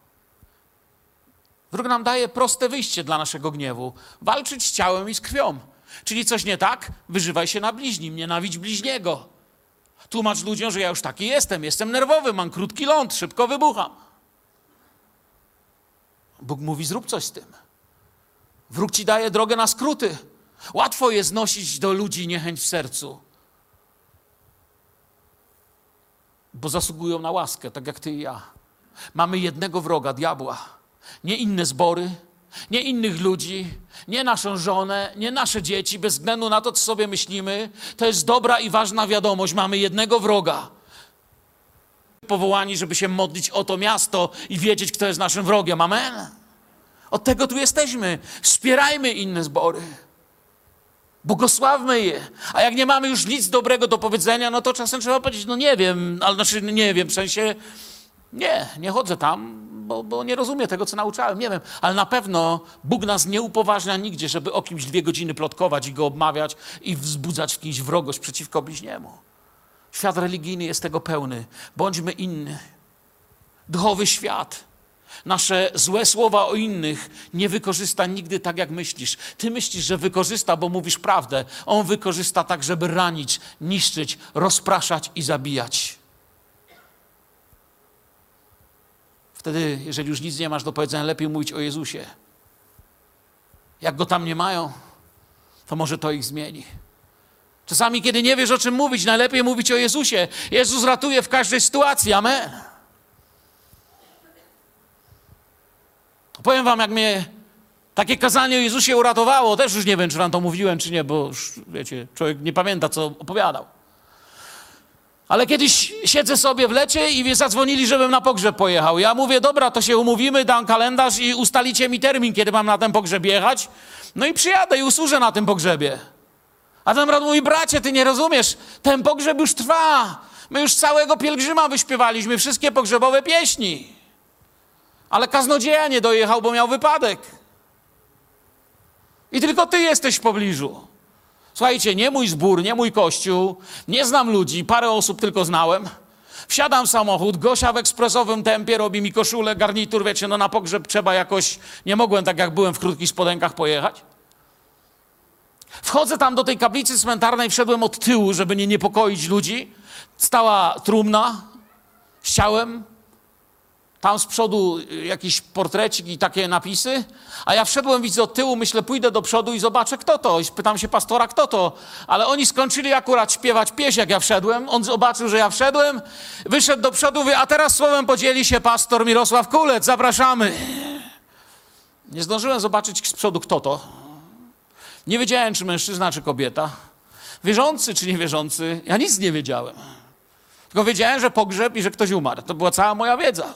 Wróg nam daje proste wyjście dla naszego gniewu: walczyć z ciałem i z krwią. Czyli coś nie tak? Wyżywaj się na bliźnim, nienawidź bliźniego. Tłumacz ludziom, że ja już taki jestem, jestem nerwowy, mam krótki ląd, szybko wybucham. Bóg mówi: zrób coś z tym. Wróg ci daje drogę na skróty. Łatwo jest nosić do ludzi niechęć w sercu, bo zasługują na łaskę, tak jak ty i ja. Mamy jednego wroga, diabła. Nie inne zbory, nie innych ludzi, nie naszą żonę, nie nasze dzieci, bez względu na to, co sobie myślimy. To jest dobra i ważna wiadomość. Mamy jednego wroga. Powołani, żeby się modlić o to miasto i wiedzieć, kto jest naszym wrogiem. Amen. Od tego tu jesteśmy. Wspierajmy inne zbory. Błogosławmy je. A jak nie mamy już nic dobrego do powiedzenia, no to czasem trzeba powiedzieć, no nie wiem, ale znaczy nie wiem, w sensie nie, nie chodzę tam, bo, bo nie rozumiem tego, co nauczałem, nie wiem. Ale na pewno Bóg nas nie upoważnia nigdzie, żeby o kimś dwie godziny plotkować i go obmawiać i wzbudzać w kimś wrogość przeciwko bliźniemu. Świat religijny jest tego pełny. Bądźmy inny. Duchowy świat nasze złe słowa o innych nie wykorzysta nigdy tak, jak myślisz. Ty myślisz, że wykorzysta, bo mówisz prawdę. On wykorzysta tak, żeby ranić, niszczyć, rozpraszać i zabijać. Wtedy, jeżeli już nic nie masz do powiedzenia, lepiej mówić o Jezusie. Jak go tam nie mają, to może to ich zmieni. Czasami, kiedy nie wiesz o czym mówić, najlepiej mówić o Jezusie. Jezus ratuje w każdej sytuacji. Amen. Powiem wam, jak mnie takie kazanie o Jezusie uratowało. Też już nie wiem, czy wam to mówiłem, czy nie, bo już, wiecie, człowiek nie pamięta, co opowiadał. Ale kiedyś siedzę sobie w lecie i zadzwonili, żebym na pogrzeb pojechał. Ja mówię, dobra, to się umówimy, dam kalendarz i ustalicie mi termin, kiedy mam na ten pogrzeb jechać. No i przyjadę i usłużę na tym pogrzebie. A ten brat mówi, bracie, ty nie rozumiesz, ten pogrzeb już trwa. My już całego pielgrzyma wyśpiewaliśmy, wszystkie pogrzebowe pieśni. Ale kaznodzieja nie dojechał, bo miał wypadek. I tylko ty jesteś w pobliżu. Słuchajcie, nie mój zbór, nie mój kościół, nie znam ludzi, parę osób tylko znałem. Wsiadam w samochód, Gosia w ekspresowym tempie robi mi koszulę, garnitur, wiecie, no na pogrzeb trzeba jakoś, nie mogłem tak jak byłem w krótkich spodenkach pojechać. Wchodzę tam do tej kaplicy cmentarnej, wszedłem od tyłu, żeby nie niepokoić ludzi. Stała trumna z ciałem, tam z przodu jakiś portrecik i takie napisy, a ja wszedłem, widzę od tyłu, myślę, pójdę do przodu i zobaczę, kto to. I pytam się pastora, kto to. Ale oni skończyli akurat śpiewać pieśń, jak ja wszedłem. On zobaczył, że ja wszedłem, wyszedł do przodu, mówi, a teraz słowem podzieli się pastor Mirosław Kulec, zapraszamy. Nie zdążyłem zobaczyć z przodu, kto to. Nie wiedziałem, czy mężczyzna, czy kobieta. Wierzący, czy niewierzący. Ja nic nie wiedziałem. Tylko wiedziałem, że pogrzeb i że ktoś umarł. To była cała moja wiedza.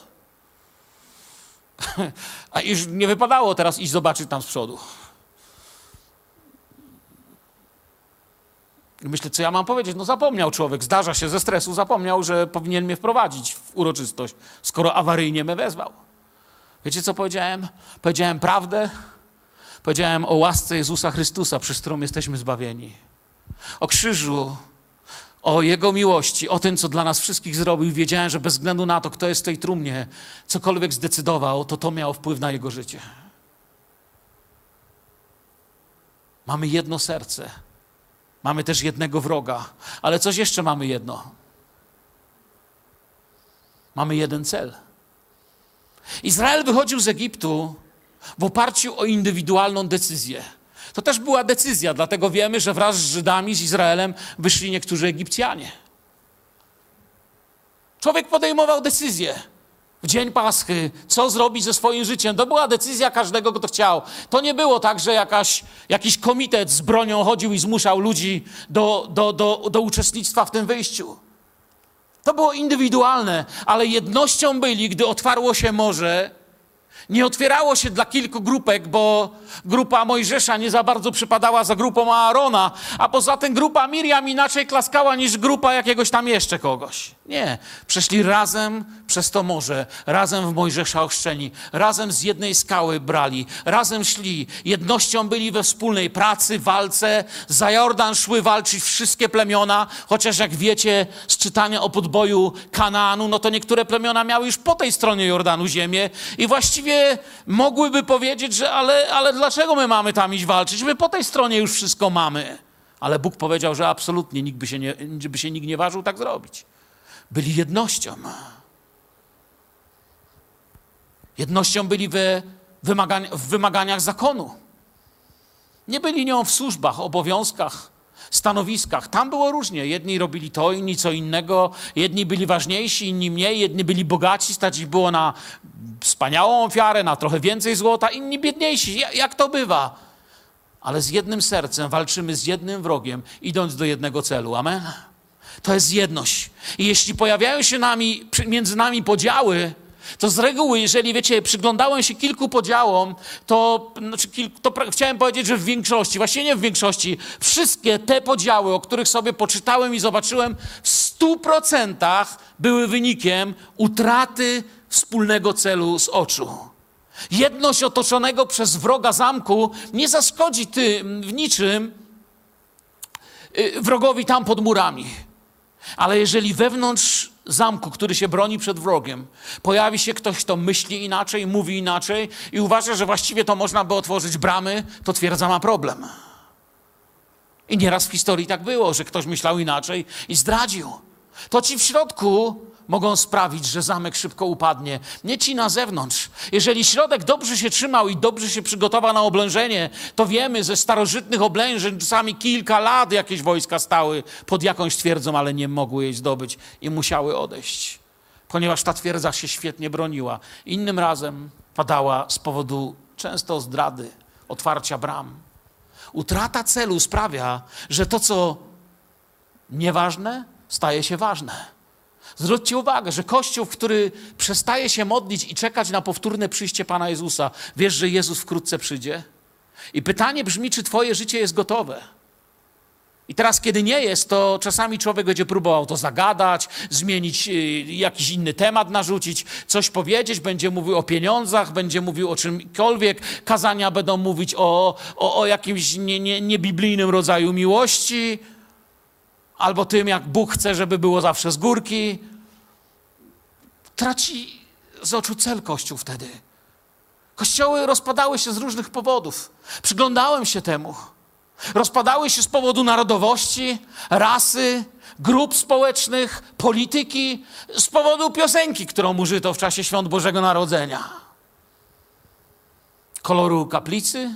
A już nie wypadało teraz iść zobaczyć tam z przodu. I myślę, co ja mam powiedzieć? No zapomniał człowiek, zdarza się ze stresu, zapomniał, że powinien mnie wprowadzić w uroczystość, skoro awaryjnie mnie wezwał. Wiecie, co powiedziałem? Powiedziałem prawdę, powiedziałem o łasce Jezusa Chrystusa, przez którą jesteśmy zbawieni. O krzyżu, o Jego miłości, o tym, co dla nas wszystkich zrobił. Wiedziałem, że bez względu na to, kto jest w tej trumnie, cokolwiek zdecydował, to to miało wpływ na Jego życie. Mamy jedno serce. Mamy też jednego wroga. Ale coś jeszcze mamy jedno. Mamy jeden cel. Izrael wychodził z Egiptu w oparciu o indywidualną decyzję. To też była decyzja, dlatego wiemy, że wraz z Żydami, z Izraelem wyszli niektórzy Egipcjanie. Człowiek podejmował decyzję w dzień Paschy, co zrobić ze swoim życiem. To była decyzja każdego, kto chciał. To nie było tak, że jakaś, jakiś komitet z bronią chodził i zmuszał ludzi do, do, do, do uczestnictwa w tym wyjściu. To było indywidualne, ale jednością byli, gdy otwarło się morze. Nie otwierało się dla kilku grupek, bo grupa Mojżesza nie za bardzo przypadała za grupą Aarona, a poza tym grupa Miriam inaczej klaskała niż grupa jakiegoś tam jeszcze kogoś. Nie, przeszli razem przez to morze, razem w Mojżesza ochrzczeni, razem z jednej skały brali, razem szli, jednością byli we wspólnej pracy, walce, za Jordan szły walczyć wszystkie plemiona, chociaż jak wiecie z czytania o podboju Kanaanu, no to niektóre plemiona miały już po tej stronie Jordanu ziemię i właściwie mogłyby powiedzieć, że ale, ale dlaczego my mamy tam iść walczyć? My po tej stronie już wszystko mamy. Ale Bóg powiedział, że absolutnie nikt by się, nie, by się nikt nie ważył tak zrobić. Byli jednością. Jednością byli wymagań, w wymaganiach zakonu. Nie byli nią w służbach, obowiązkach, stanowiskach. Tam było różnie. Jedni robili to, inni co innego. Jedni byli ważniejsi, inni mniej. Jedni byli bogaci, stać ich było na wspaniałą ofiarę, na trochę więcej złota. Inni biedniejsi. Jak to bywa? Ale z jednym sercem walczymy z jednym wrogiem, idąc do jednego celu. Amen? To jest jedność. I jeśli pojawiają się nami, między nami podziały, to z reguły, jeżeli wiecie, przyglądałem się kilku podziałom, to, znaczy, to chciałem powiedzieć, że w większości, właściwie nie w większości, wszystkie te podziały, o których sobie poczytałem i zobaczyłem, w stu procentach były wynikiem utraty wspólnego celu z oczu. Jedność otoczonego przez wroga zamku nie zaszkodzi ty w niczym y, wrogowi tam pod murami. Ale jeżeli wewnątrz zamku, który się broni przed wrogiem, pojawi się ktoś, kto myśli inaczej, mówi inaczej i uważa, że właściwie to można by otworzyć bramy, to twierdza ma problem. I nieraz w historii tak było, że ktoś myślał inaczej i zdradził. To ci w środku mogą sprawić, że zamek szybko upadnie. Nie ci na zewnątrz. Jeżeli środek dobrze się trzymał i dobrze się przygotował na oblężenie, to wiemy ze starożytnych oblężeń czasami kilka lat jakieś wojska stały pod jakąś twierdzą, ale nie mogły jej zdobyć i musiały odejść, ponieważ ta twierdza się świetnie broniła. Innym razem padała z powodu często zdrady, otwarcia bram. Utrata celu sprawia, że to, co nieważne, staje się ważne. Zwróćcie uwagę, że Kościół, który przestaje się modlić i czekać na powtórne przyjście Pana Jezusa, wiesz, że Jezus wkrótce przyjdzie? I pytanie brzmi, czy Twoje życie jest gotowe? I teraz, kiedy nie jest, to czasami człowiek będzie próbował to zagadać, zmienić y, jakiś inny temat, narzucić, coś powiedzieć, będzie mówił o pieniądzach, będzie mówił o czymkolwiek. Kazania będą mówić o, o, o jakimś niebiblijnym nie, nie rodzaju miłości albo tym, jak Bóg chce, żeby było zawsze z górki. Traci z oczu cel Kościół wtedy. Kościoły rozpadały się z różnych powodów. Przyglądałem się temu. Rozpadały się z powodu narodowości, rasy, grup społecznych, polityki, z powodu piosenki, którą użyto w czasie świąt Bożego Narodzenia. Koloru kaplicy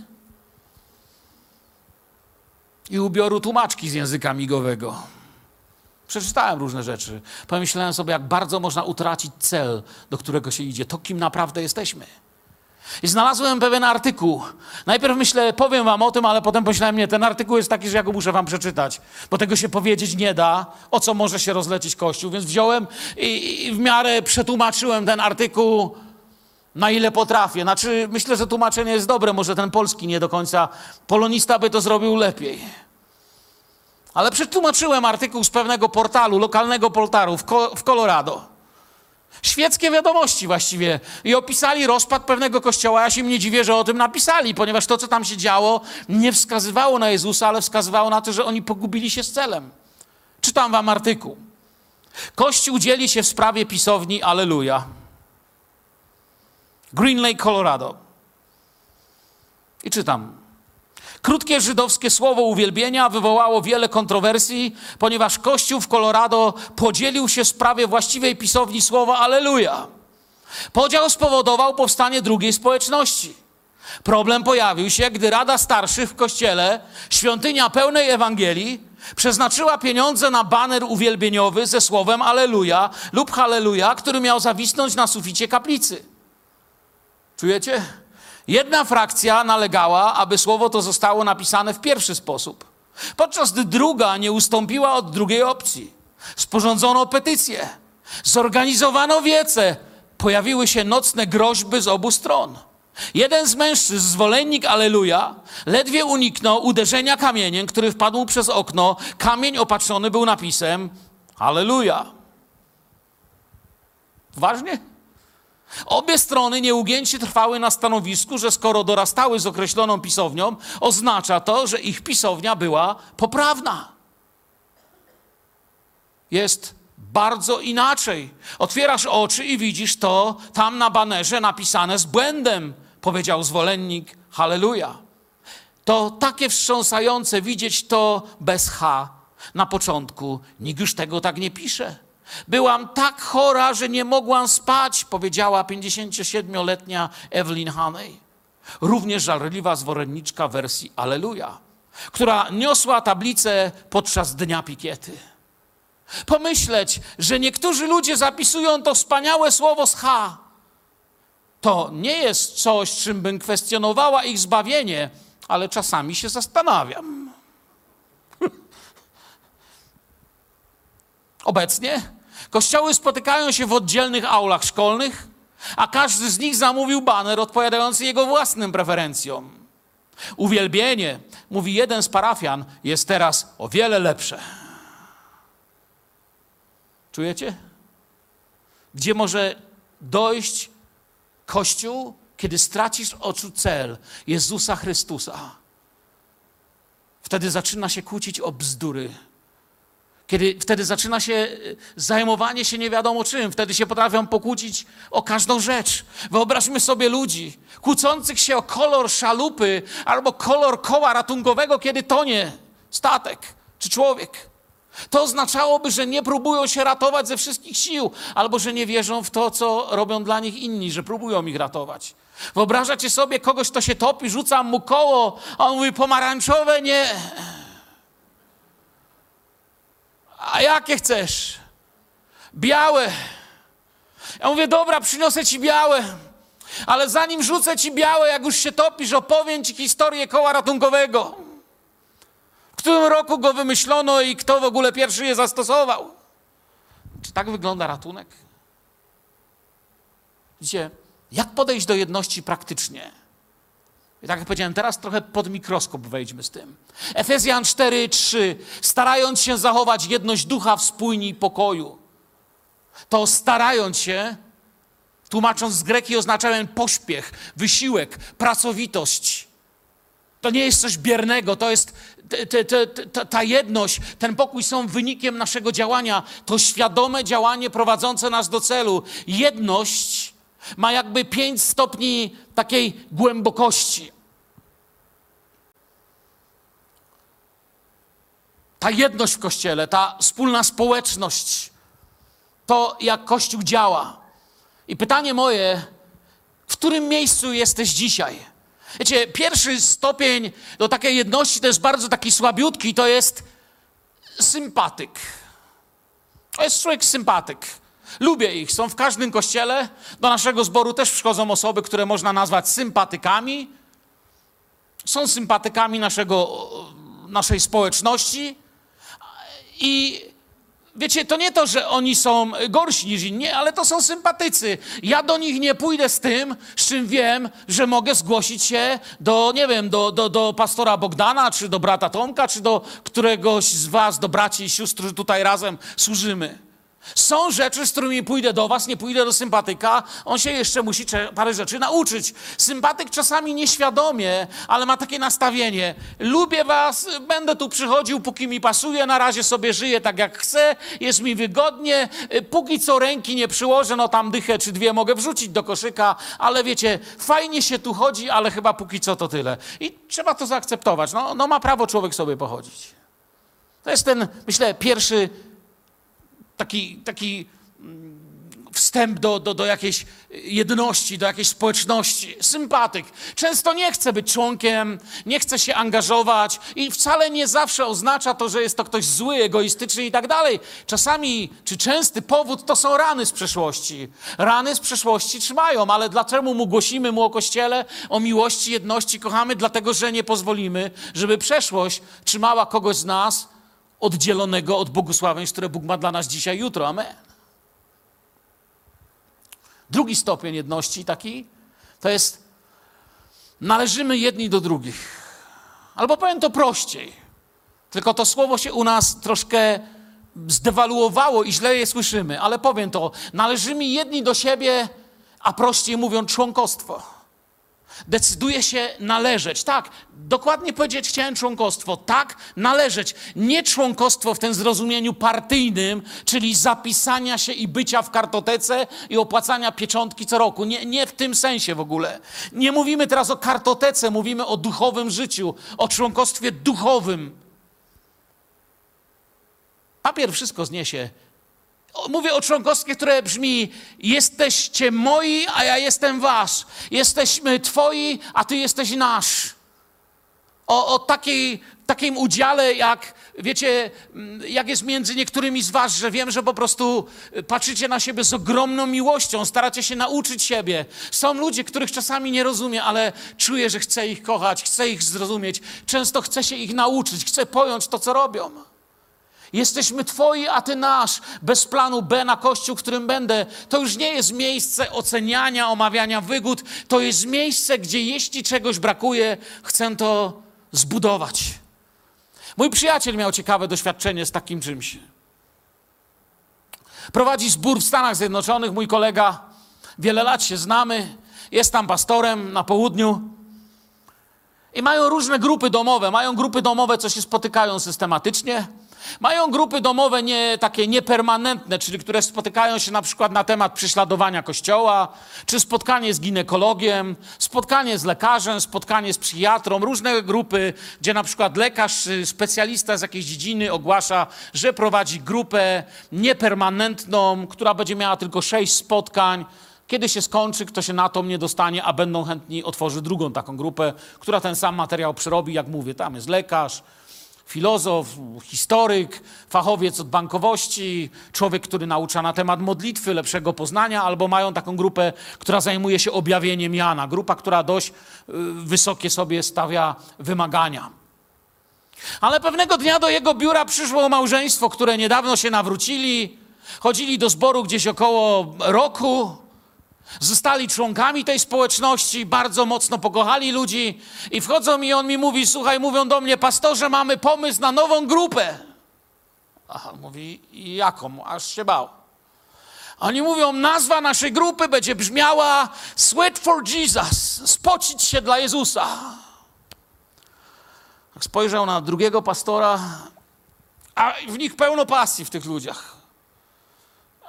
i ubioru tłumaczki z języka migowego. Przeczytałem różne rzeczy. Pomyślałem sobie, jak bardzo można utracić cel, do którego się idzie, to kim naprawdę jesteśmy. I znalazłem pewien artykuł. Najpierw myślę, powiem wam o tym, ale potem pomyślałem, nie, ten artykuł jest taki, że ja go muszę wam przeczytać, bo tego się powiedzieć nie da, o co może się rozlecieć Kościół. Więc wziąłem i, i w miarę przetłumaczyłem ten artykuł na ile potrafię. Znaczy, myślę, że tłumaczenie jest dobre, może ten polski nie do końca. Polonista by to zrobił lepiej. Ale przetłumaczyłem artykuł z pewnego portalu, lokalnego portalu w, Colorado. Świeckie wiadomości właściwie. I opisali rozpad pewnego kościoła. Ja się nie dziwię, że o tym napisali, ponieważ to, co tam się działo, nie wskazywało na Jezusa, ale wskazywało na to, że oni pogubili się z celem. Czytam wam artykuł. Kościół dzieli się w sprawie pisowni Aleluja. Green Lake, Colorado. I czytam. Krótkie żydowskie słowo uwielbienia wywołało wiele kontrowersji, ponieważ Kościół w Colorado podzielił się w sprawie właściwej pisowni słowa Aleluja. Podział spowodował powstanie drugiej społeczności. Problem pojawił się, gdy Rada Starszych w kościele, świątynia pełnej Ewangelii, przeznaczyła pieniądze na baner uwielbieniowy ze słowem Aleluja lub Halleluja, który miał zawisnąć na suficie kaplicy. Czujecie? Jedna frakcja nalegała, aby słowo to zostało napisane w pierwszy sposób, podczas gdy druga nie ustąpiła od drugiej opcji. Sporządzono petycje, zorganizowano wiece, pojawiły się nocne groźby z obu stron. Jeden z mężczyzn, zwolennik Aleluja, ledwie uniknął uderzenia kamieniem, który wpadł przez okno. Kamień opatrzony był napisem Aleluja. Ważnie? Obie strony nieugięcie trwały na stanowisku, że skoro dorastały z określoną pisownią, oznacza to, że ich pisownia była poprawna. Jest bardzo inaczej. Otwierasz oczy i widzisz to tam na banerze napisane z błędem, powiedział zwolennik. Halleluja. To takie wstrząsające widzieć to bez H na początku. Nikt już tego tak nie pisze. Byłam tak chora, że nie mogłam spać, powiedziała 57-letnia Evelyn Haney. Również żarliwa zwolenniczka wersji Aleluja, która niosła tablicę podczas dnia pikiety. Pomyśleć, że niektórzy ludzie zapisują to wspaniałe słowo z H. To nie jest coś, czym bym kwestionowała ich zbawienie, ale czasami się zastanawiam. Obecnie kościoły spotykają się w oddzielnych aulach szkolnych, a każdy z nich zamówił baner odpowiadający jego własnym preferencjom. Uwielbienie, mówi jeden z parafian, jest teraz o wiele lepsze. Czujecie? Gdzie może dojść Kościół, kiedy stracisz oczu cel Jezusa Chrystusa? Wtedy zaczyna się kłócić o bzdury. Kiedy wtedy zaczyna się y, zajmowanie się nie wiadomo czym, wtedy się potrafią pokłócić o każdą rzecz. Wyobraźmy sobie ludzi kłócących się o kolor szalupy albo kolor koła ratunkowego, kiedy tonie statek czy człowiek. To oznaczałoby, że nie próbują się ratować ze wszystkich sił, albo że nie wierzą w to, co robią dla nich inni, że próbują ich ratować. Wyobrażacie sobie kogoś, kto się topi, rzucam mu koło, a on mówi pomarańczowe nie. A jakie chcesz? Białe. Ja mówię, dobra, przyniosę ci białe. Ale zanim rzucę ci białe, jak już się topisz, opowiem ci historię koła ratunkowego. W którym roku go wymyślono i kto w ogóle pierwszy je zastosował. Czy tak wygląda ratunek? Widzicie, jak podejść do jedności praktycznie? I tak jak powiedziałem, teraz trochę pod mikroskop wejdźmy z tym. Efezjan 4:3. Starając się zachować jedność ducha w spójni pokoju. To starając się, tłumacząc z greki, oznaczałem pośpiech, wysiłek, pracowitość. To nie jest coś biernego, to jest te, te, te, ta jedność, ten pokój są wynikiem naszego działania. To świadome działanie prowadzące nas do celu. Jedność ma jakby pięć stopni takiej głębokości. Ta jedność w kościele, ta wspólna społeczność, to jak Kościół działa. I pytanie moje, w którym miejscu jesteś dzisiaj? Wiecie, pierwszy stopień do takiej jedności to jest bardzo taki słabiutki, to jest sympatyk. To jest człowiek sympatyk. Lubię ich, są w każdym kościele. Do naszego zboru też przychodzą osoby, które można nazwać sympatykami. Są sympatykami naszego, naszej społeczności. I wiecie, to nie to, że oni są gorsi niż inni, ale to są sympatycy. Ja do nich nie pójdę z tym, z czym wiem, że mogę zgłosić się do, nie wiem, do, do, do pastora Bogdana, czy do brata Tomka, czy do któregoś z was, do braci i sióstr, którzy tutaj razem służymy. Są rzeczy, z którymi pójdę do was, nie pójdę do sympatyka. On się jeszcze musi parę rzeczy nauczyć. Sympatyk czasami nieświadomie, ale ma takie nastawienie. Lubię was, będę tu przychodził, póki mi pasuje, na razie sobie żyję tak jak chcę, jest mi wygodnie. Póki co ręki nie przyłożę, no tam dychę czy dwie mogę wrzucić do koszyka, ale wiecie, fajnie się tu chodzi, ale chyba póki co to tyle. I trzeba to zaakceptować. No, no ma prawo człowiek sobie pochodzić. To jest ten, myślę, pierwszy taki, taki mm, wstęp do, do, do jakiejś jedności, do jakiejś społeczności. Sympatyk. Często nie chce być członkiem, nie chce się angażować i wcale nie zawsze oznacza to, że jest to ktoś zły, egoistyczny i tak dalej. Czasami, czy częsty powód to są rany z przeszłości. Rany z przeszłości trzymają, ale dlaczego mu głosimy mu o Kościele, o miłości, jedności, kochamy? Dlatego, że nie pozwolimy, żeby przeszłość trzymała kogoś z nas oddzielonego od błogosławieństw, które Bóg ma dla nas dzisiaj, jutro. Amen. Drugi stopień jedności taki to jest należymy jedni do drugich. Albo powiem to prościej. Tylko to słowo się u nas troszkę zdewaluowało i źle je słyszymy, ale powiem to. Należymy jedni do siebie, a prościej mówiąc członkostwo. Decyduje się należeć. Tak, dokładnie powiedzieć chciałem członkostwo. Tak, należeć. Nie członkostwo w tym zrozumieniu partyjnym, czyli zapisania się i bycia w kartotece i opłacania pieczątki co roku. Nie, nie w tym sensie w ogóle. Nie mówimy teraz o kartotece, mówimy o duchowym życiu, o członkostwie duchowym. Papier wszystko zniesie. Mówię o członkostwie, które brzmi: Jesteście moi, a ja jestem wasz. Jesteśmy twoi, a ty jesteś nasz. O, o takiej, takim udziale, jak wiecie, jak jest między niektórymi z was, że wiem, że po prostu patrzycie na siebie z ogromną miłością, staracie się nauczyć siebie. Są ludzie, których czasami nie rozumiem, ale czuję, że chcę ich kochać, chcę ich zrozumieć. Często chcę się ich nauczyć, chcę pojąć to, co robią. Jesteśmy Twoi, a Ty nasz. Bez planu B na kościół, w którym będę. To już nie jest miejsce oceniania, omawiania wygód. To jest miejsce, gdzie jeśli czegoś brakuje, chcę to zbudować. Mój przyjaciel miał ciekawe doświadczenie z takim czymś. Prowadzi zbór w Stanach Zjednoczonych, mój kolega. Wiele lat się znamy. Jest tam pastorem na południu. I mają różne grupy domowe. Mają grupy domowe, co się spotykają systematycznie. Mają grupy domowe nie, takie niepermanentne, czyli które spotykają się na przykład na temat prześladowania kościoła, czy spotkanie z ginekologiem, spotkanie z lekarzem, spotkanie z psychiatrą, różne grupy, gdzie na przykład lekarz, specjalista z jakiejś dziedziny ogłasza, że prowadzi grupę niepermanentną, która będzie miała tylko sześć spotkań. Kiedy się skończy, kto się na to nie dostanie, a będą chętni, otworzy drugą taką grupę, która ten sam materiał przerobi, jak mówię, tam jest lekarz, filozof, historyk, fachowiec od bankowości, człowiek, który naucza na temat modlitwy, lepszego poznania, albo mają taką grupę, która zajmuje się objawieniem Jana. Grupa, która dość y, wysokie sobie stawia wymagania. Ale pewnego dnia do jego biura przyszło małżeństwo, które niedawno się nawrócili, chodzili do zboru gdzieś około roku. Zostali członkami tej społeczności, bardzo mocno pokochali ludzi i wchodzą i on mi mówi, słuchaj, mówią do mnie, pastorze, mamy pomysł na nową grupę. Aha, mówi, jaką? Aż się bał. Oni mówią, nazwa naszej grupy będzie brzmiała Sweat for Jesus, spocić się dla Jezusa. Spojrzał na drugiego pastora, a w nich pełno pasji w tych ludziach.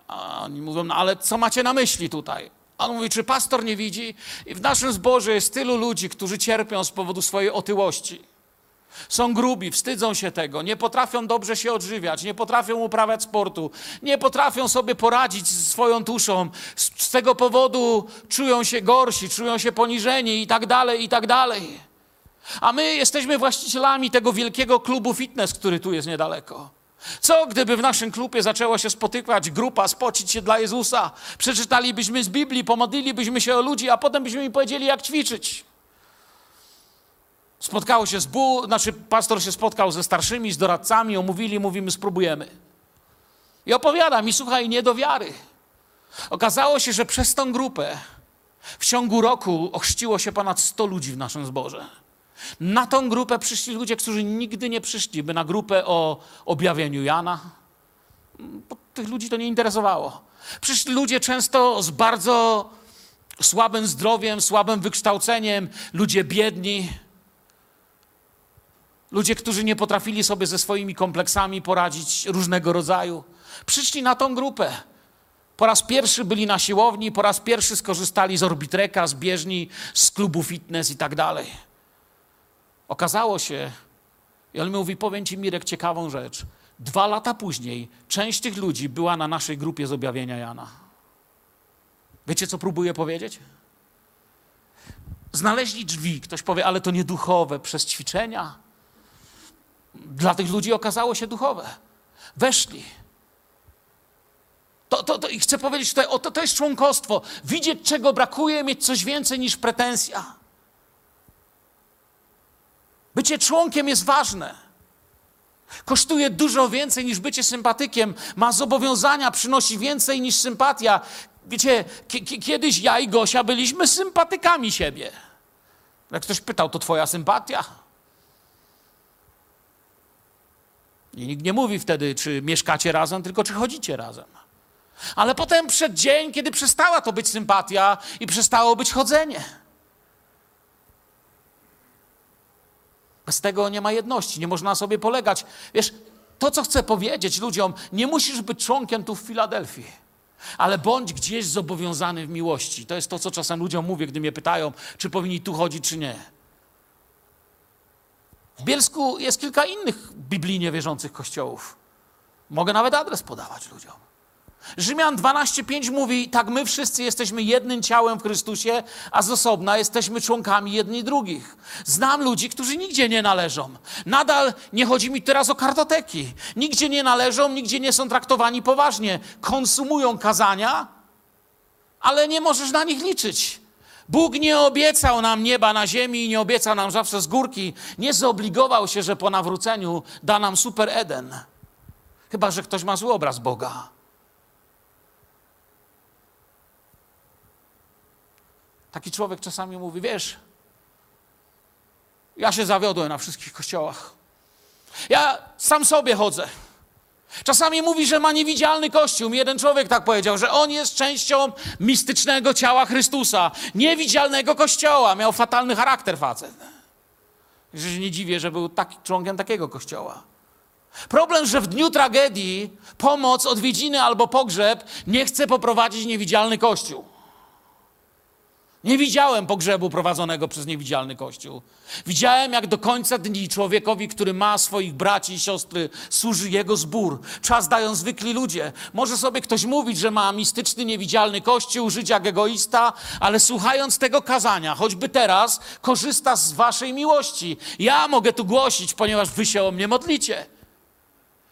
A oni mówią, no ale co macie na myśli tutaj? On mówi, czy pastor nie widzi? I w naszym zborze jest tylu ludzi, którzy cierpią z powodu swojej otyłości. Są grubi, wstydzą się tego, nie potrafią dobrze się odżywiać, nie potrafią uprawiać sportu, nie potrafią sobie poradzić z swoją tuszą. Z, z tego powodu czują się gorsi, czują się poniżeni i tak dalej, i tak dalej. A my jesteśmy właścicielami tego wielkiego klubu fitness, który tu jest niedaleko. Co gdyby w naszym klubie zaczęła się spotykać grupa, spocić się dla Jezusa? Przeczytalibyśmy z Biblii, pomodlilibyśmy się o ludzi, a potem byśmy im powiedzieli, jak ćwiczyć. Spotkało się z Bu, znaczy pastor się spotkał ze starszymi, z doradcami, omówili, mówimy, spróbujemy. I opowiada mi, słuchaj, nie do wiary. Okazało się, że przez tą grupę w ciągu roku ochrzciło się ponad 100 ludzi w naszym zborze. Na tą grupę przyszli ludzie, którzy nigdy nie przyszliby na grupę o objawieniu Jana. Bo tych ludzi to nie interesowało. Przyszli ludzie często z bardzo słabym zdrowiem, słabym wykształceniem, ludzie biedni, ludzie, którzy nie potrafili sobie ze swoimi kompleksami poradzić różnego rodzaju. Przyszli na tą grupę. Po raz pierwszy byli na siłowni, po raz pierwszy skorzystali z orbitreka, z bieżni, z klubu fitness i tak dalej. Okazało się, i on mówi, powiem ci Mirek ciekawą rzecz. Dwa lata później część tych ludzi była na naszej grupie z objawienia Jana. Wiecie, co próbuję powiedzieć? Znaleźli drzwi. Ktoś powie, ale to nie duchowe, przez ćwiczenia. Dla tych ludzi okazało się duchowe. Weszli. To, to, to, I chcę powiedzieć tutaj, o, to, to jest członkostwo. Widzieć, czego brakuje, mieć coś więcej niż pretensja. Bycie członkiem jest ważne. Kosztuje dużo więcej niż bycie sympatykiem, ma zobowiązania, przynosi więcej niż sympatia. Wiecie, kiedyś ja i Gosia byliśmy sympatykami siebie. Jak ktoś pytał, to twoja sympatia? I nikt nie mówi wtedy, czy mieszkacie razem, tylko czy chodzicie razem. Ale potem przed dzień, kiedy przestała to być sympatia i przestało być chodzenie. Bez tego nie ma jedności, nie można sobie polegać. Wiesz, to, co chcę powiedzieć ludziom, nie musisz być członkiem tu w Filadelfii, ale bądź gdzieś zobowiązany w miłości. To jest to, co czasem ludziom mówię, gdy mnie pytają, czy powinni tu chodzić, czy nie. W Bielsku jest kilka innych biblijnie wierzących kościołów. Mogę nawet adres podawać ludziom. Rzymian 12:5 mówi: Tak, my wszyscy jesteśmy jednym ciałem w Chrystusie, a z osobna jesteśmy członkami jedni drugich. Znam ludzi, którzy nigdzie nie należą. Nadal nie chodzi mi teraz o kartoteki. Nigdzie nie należą, nigdzie nie są traktowani poważnie. Konsumują kazania, ale nie możesz na nich liczyć. Bóg nie obiecał nam nieba na ziemi i nie obiecał nam zawsze z górki. Nie zobligował się, że po nawróceniu da nam super Eden. Chyba, że ktoś ma zły obraz Boga. Taki człowiek czasami mówi: Wiesz, ja się zawiodłem na wszystkich kościołach. Ja sam sobie chodzę. Czasami mówi, że ma niewidzialny kościół. Mi jeden człowiek tak powiedział, że on jest częścią mistycznego ciała Chrystusa, niewidzialnego kościoła. Miał fatalny charakter facet. Że się nie dziwię, że był taki, członkiem takiego kościoła. Problem, że w dniu tragedii pomoc, odwiedziny albo pogrzeb nie chce poprowadzić niewidzialny kościół. Nie widziałem pogrzebu prowadzonego przez niewidzialny Kościół. Widziałem, jak do końca dni człowiekowi, który ma swoich braci i siostry, służy jego zbór. Czas dają zwykli ludzie. Może sobie ktoś mówić, że ma mistyczny, niewidzialny Kościół, żyć jak egoista, ale słuchając tego kazania, choćby teraz, korzysta z waszej miłości. Ja mogę tu głosić, ponieważ wy się o mnie modlicie.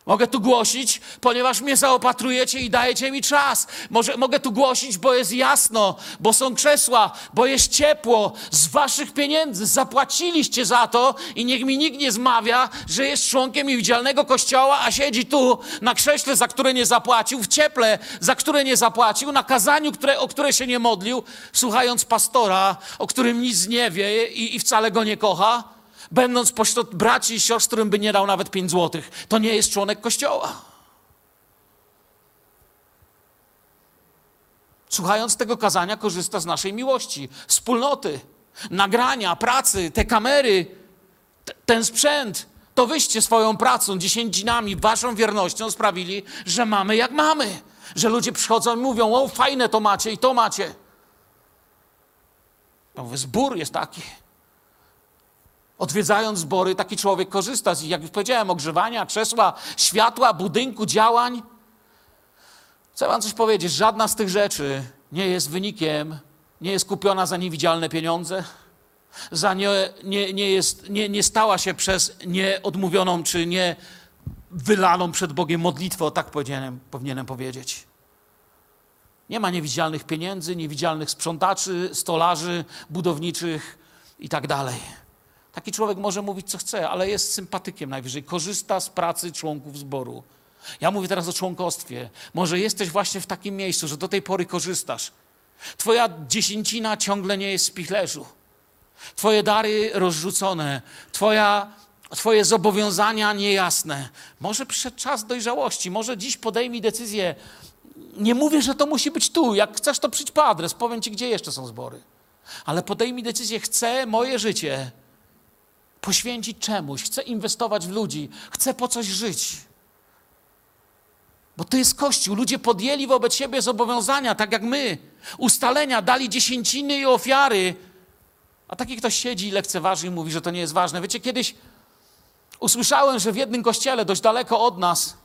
Mogę tu głosić, ponieważ mnie zaopatrujecie i dajecie mi czas. Może, mogę tu głosić, bo jest jasno, bo są krzesła, bo jest ciepło. Z waszych pieniędzy zapłaciliście za to i niech mi nikt nie zmawia, że jest członkiem niewidzialnego kościoła, a siedzi tu na krześle, za które nie zapłacił, w cieple, za które nie zapłacił, na kazaniu, które, o które się nie modlił, słuchając pastora, o którym nic nie wie i, i wcale go nie kocha będąc pośród braci i siostr, którym by nie dał nawet 5 złotych. To nie jest członek kościoła. Słuchając tego kazania, korzysta z naszej miłości, wspólnoty, nagrania, pracy, te kamery, t- ten sprzęt. To wyście swoją pracą, dziesięcinami, waszą wiernością sprawili, że mamy jak mamy. Że ludzie przychodzą i mówią: O, fajne to macie i to macie. Nowy zbór jest taki. Odwiedzając zbory, taki człowiek korzysta z, jak już powiedziałem, ogrzewania, krzesła, światła, budynku, działań. Chcę wam coś powiedzieć, żadna z tych rzeczy nie jest wynikiem, nie jest kupiona za niewidzialne pieniądze, za nie, nie, nie, jest, nie, nie stała się przez nieodmówioną czy nie wylaną przed Bogiem modlitwę, o tak powinienem, powinienem powiedzieć. Nie ma niewidzialnych pieniędzy, niewidzialnych sprzątaczy, stolarzy, budowniczych i tak. Taki człowiek może mówić, co chce, ale jest sympatykiem najwyżej, korzysta z pracy członków zboru. Ja mówię teraz o członkostwie. Może jesteś właśnie w takim miejscu, że do tej pory korzystasz. Twoja dziesięcina ciągle nie jest w spichlerzu. Twoje dary rozrzucone, twoja, Twoje zobowiązania niejasne. Może przyszedł czas dojrzałości, może dziś podejmij decyzję. Nie mówię, że to musi być tu. Jak chcesz, to przyjdź po adres, powiem Ci, gdzie jeszcze są zbory. Ale podejmij decyzję, chcę moje życie poświęcić czemuś, chcę inwestować w ludzi, chcę po coś żyć. Bo to jest Kościół. Ludzie podjęli wobec siebie zobowiązania, tak jak my. Ustalenia, dali dziesięciny i ofiary. A taki ktoś siedzi i lekceważy i mówi, że to nie jest ważne. Wiecie, kiedyś usłyszałem, że w jednym kościele, dość daleko od nas,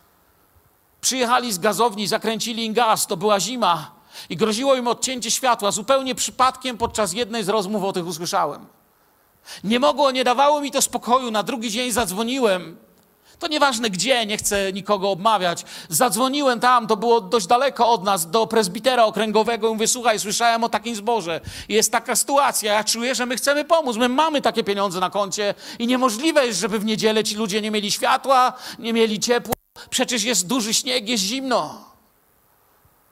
przyjechali z gazowni, zakręcili im gaz, to była zima i groziło im odcięcie światła. Zupełnie przypadkiem podczas jednej z rozmów o tych usłyszałem. Nie mogło, nie dawało mi to spokoju. Na drugi dzień zadzwoniłem. To nieważne gdzie, nie chcę nikogo obmawiać. Zadzwoniłem tam, to było dość daleko od nas, do prezbitera okręgowego i mówię, słuchaj, słyszałem o takim zborze. Jest taka sytuacja, ja czuję, że my chcemy pomóc. My mamy takie pieniądze na koncie i niemożliwe jest, żeby w niedzielę ci ludzie nie mieli światła, nie mieli ciepła. Przecież jest duży śnieg, jest zimno.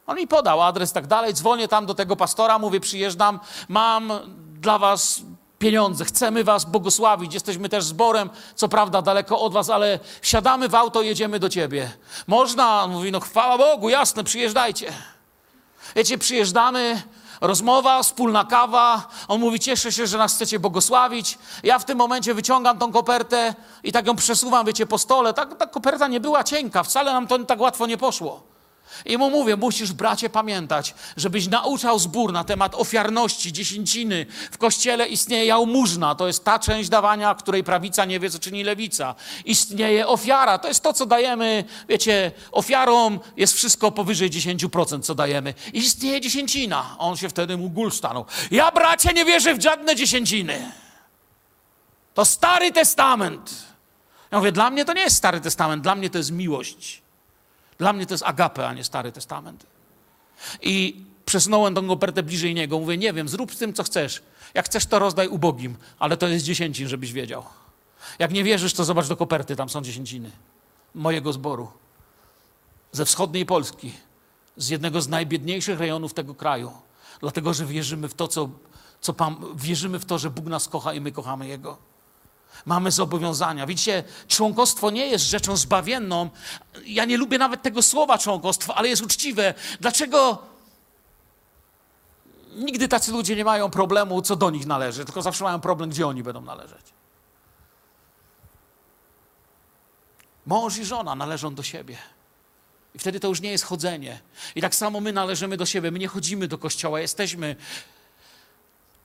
On mi podał adres, tak dalej. Dzwonię tam do tego pastora, mówię, przyjeżdżam, mam dla was pieniądze, chcemy was błogosławić, jesteśmy też zborem, co prawda daleko od was, ale wsiadamy w auto, jedziemy do ciebie. Można? On mówi, no chwała Bogu, jasne, przyjeżdżajcie. Wiecie, przyjeżdżamy, rozmowa, wspólna kawa. On mówi, cieszę się, że nas chcecie błogosławić. Ja w tym momencie wyciągam tą kopertę i tak ją przesuwam, wiecie, po stole. Ta, ta koperta nie była cienka, wcale nam to tak łatwo nie poszło. I mu mówię, musisz, bracie, pamiętać, żebyś nauczał zbór na temat ofiarności, dziesięciny. W kościele istnieje jałmużna, to jest ta część dawania, której prawica nie wie, co czyni lewica. Istnieje ofiara, to jest to, co dajemy, wiecie, ofiarą jest wszystko powyżej 10%, co dajemy. Istnieje dziesięcina. On się wtedy mu gul stanął. Ja, bracie, nie wierzę w żadne dziesięciny. To Stary Testament. Ja mówię, dla mnie to nie jest Stary Testament, dla mnie to jest miłość. Dla mnie to jest agape, a nie Stary Testament. I przesunąłem tą kopertę bliżej niego. Mówię, nie wiem, zrób z tym, co chcesz. Jak chcesz, to rozdaj ubogim, ale to jest dziesięcin, żebyś wiedział. Jak nie wierzysz, to zobacz do koperty, tam są dziesięciny mojego zboru. Ze wschodniej Polski, z jednego z najbiedniejszych rejonów tego kraju. Dlatego, że wierzymy w to, co, co Pan, wierzymy w to, że Bóg nas kocha i my kochamy Jego. Mamy zobowiązania. Widzicie, członkostwo nie jest rzeczą zbawienną. Ja nie lubię nawet tego słowa członkostwo, ale jest uczciwe. Dlaczego nigdy tacy ludzie nie mają problemu, co do nich należy, tylko zawsze mają problem, gdzie oni będą należeć? Mąż i żona należą do siebie. I wtedy to już nie jest chodzenie. I tak samo my należymy do siebie. My nie chodzimy do kościoła, jesteśmy.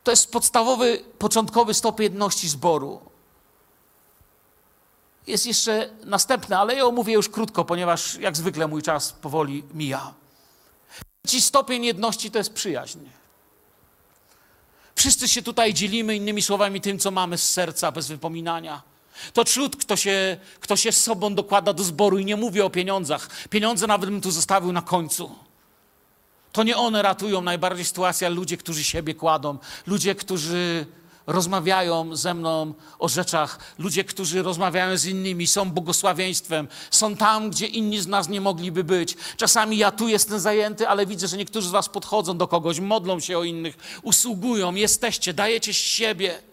To jest podstawowy, początkowy stopień jedności zboru. Jest jeszcze następne, ale ja omówię już krótko, ponieważ jak zwykle mój czas powoli mija. Trzeci stopień jedności to jest przyjaźń. Wszyscy się tutaj dzielimy innymi słowami tym, co mamy z serca, bez wypominania. To trud, kto się, kto się z sobą dokłada do zboru i nie mówię o pieniądzach. Pieniądze nawet bym tu zostawił na końcu. To nie one ratują najbardziej sytuację, ludzie, którzy siebie kładą, ludzie, którzy rozmawiają ze mną o rzeczach, ludzie, którzy rozmawiają z innymi, są błogosławieństwem, są tam, gdzie inni z nas nie mogliby być. Czasami ja tu jestem zajęty, ale widzę, że niektórzy z Was podchodzą do kogoś, modlą się o innych, usługują, jesteście, dajecie siebie.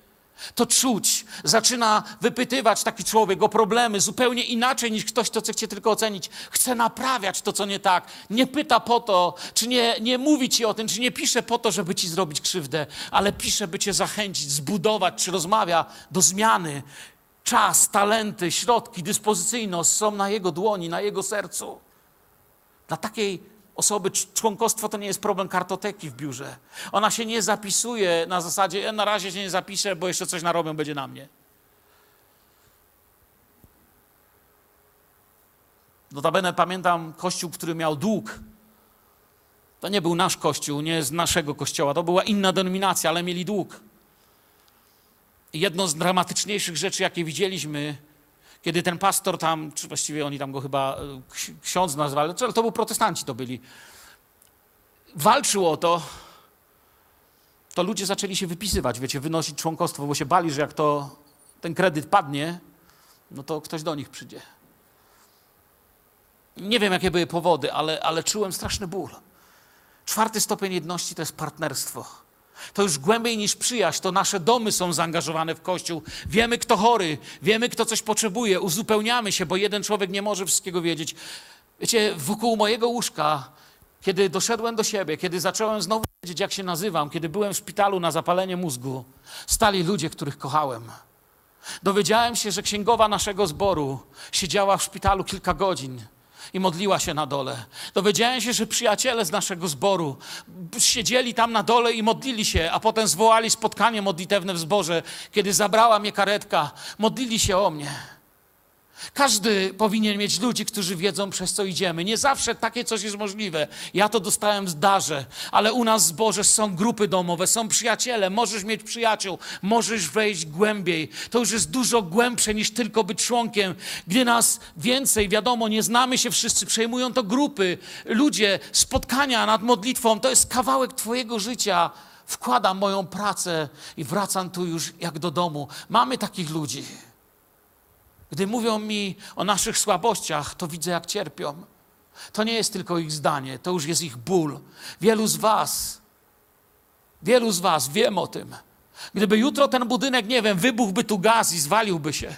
To czuć. Zaczyna wypytywać taki człowiek o problemy zupełnie inaczej niż ktoś, kto chce tylko ocenić. Chce naprawiać to, co nie tak. Nie pyta po to, czy nie, nie mówi ci o tym, czy nie pisze po to, żeby ci zrobić krzywdę, ale pisze, by cię zachęcić, zbudować, czy rozmawia do zmiany. Czas, talenty, środki, dyspozycyjność są na jego dłoni, na jego sercu. Dla takiej osoby członkostwo to nie jest problem kartoteki w biurze. Ona się nie zapisuje na zasadzie, ja na razie się nie zapiszę, bo jeszcze coś narobią, będzie na mnie. Notabene pamiętam kościół, który miał dług. To nie był nasz kościół, nie z naszego kościoła, to była inna denominacja, ale mieli dług. I jedno z dramatyczniejszych rzeczy, jakie widzieliśmy, kiedy ten pastor tam, czy właściwie oni tam go chyba e, ksiądz nazwali, ale to był protestanci to byli, walczył o to, to ludzie zaczęli się wypisywać, wiecie, wynosić członkostwo, bo się bali, że jak to ten kredyt padnie, no to ktoś do nich przyjdzie. Nie wiem, jakie były powody, ale, ale czułem straszny ból. Czwarty stopień jedności to jest partnerstwo. To już głębiej niż przyjaźń, to nasze domy są zaangażowane w Kościół. Wiemy, kto chory, wiemy, kto coś potrzebuje, uzupełniamy się, bo jeden człowiek nie może wszystkiego wiedzieć. Wiecie, wokół mojego łóżka, kiedy doszedłem do siebie, kiedy zacząłem znowu wiedzieć, jak się nazywam, kiedy byłem w szpitalu na zapalenie mózgu, stali ludzie, których kochałem. Dowiedziałem się, że księgowa naszego zboru siedziała w szpitalu kilka godzin i modliła się na dole. Dowiedziałem się, że przyjaciele z naszego zboru siedzieli tam na dole i modlili się, a potem zwołali spotkanie modlitewne w zborze, kiedy zabrała mnie karetka. Modlili się o mnie. Każdy powinien mieć ludzi, którzy wiedzą, przez co idziemy. Nie zawsze takie coś jest możliwe. Ja to dostałem z darze, ale u nas zborze są grupy domowe, są przyjaciele. Możesz mieć przyjaciół, możesz wejść głębiej. To już jest dużo głębsze niż tylko być członkiem. Gdy nas więcej, wiadomo, nie znamy się wszyscy, przejmują to grupy, ludzie, spotkania nad modlitwą. To jest kawałek Twojego życia. Wkładam moją pracę i wracam tu już jak do domu. Mamy takich ludzi. Gdy mówią mi o naszych słabościach, to widzę, jak cierpią. To nie jest tylko ich zdanie, to już jest ich ból. Wielu z Was, wielu z Was wiem o tym. Gdyby jutro ten budynek, nie wiem, wybuchłby tu gaz i zwaliłby się.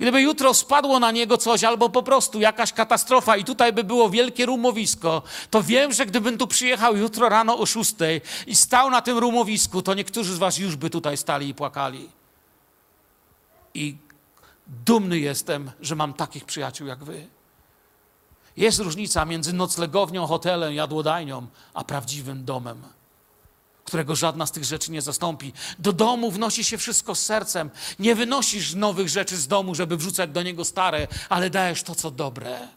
Gdyby jutro spadło na niego coś, albo po prostu jakaś katastrofa i tutaj by było wielkie rumowisko, to wiem, że gdybym tu przyjechał jutro rano o szóstej i stał na tym rumowisku, to niektórzy z was już by tutaj stali i płakali. I Dumny jestem, że mam takich przyjaciół jak wy. Jest różnica między noclegownią, hotelem, jadłodajnią, a prawdziwym domem, którego żadna z tych rzeczy nie zastąpi. Do domu wnosi się wszystko z sercem. Nie wynosisz nowych rzeczy z domu, żeby wrzucać do niego stare, ale dajesz to, co dobre.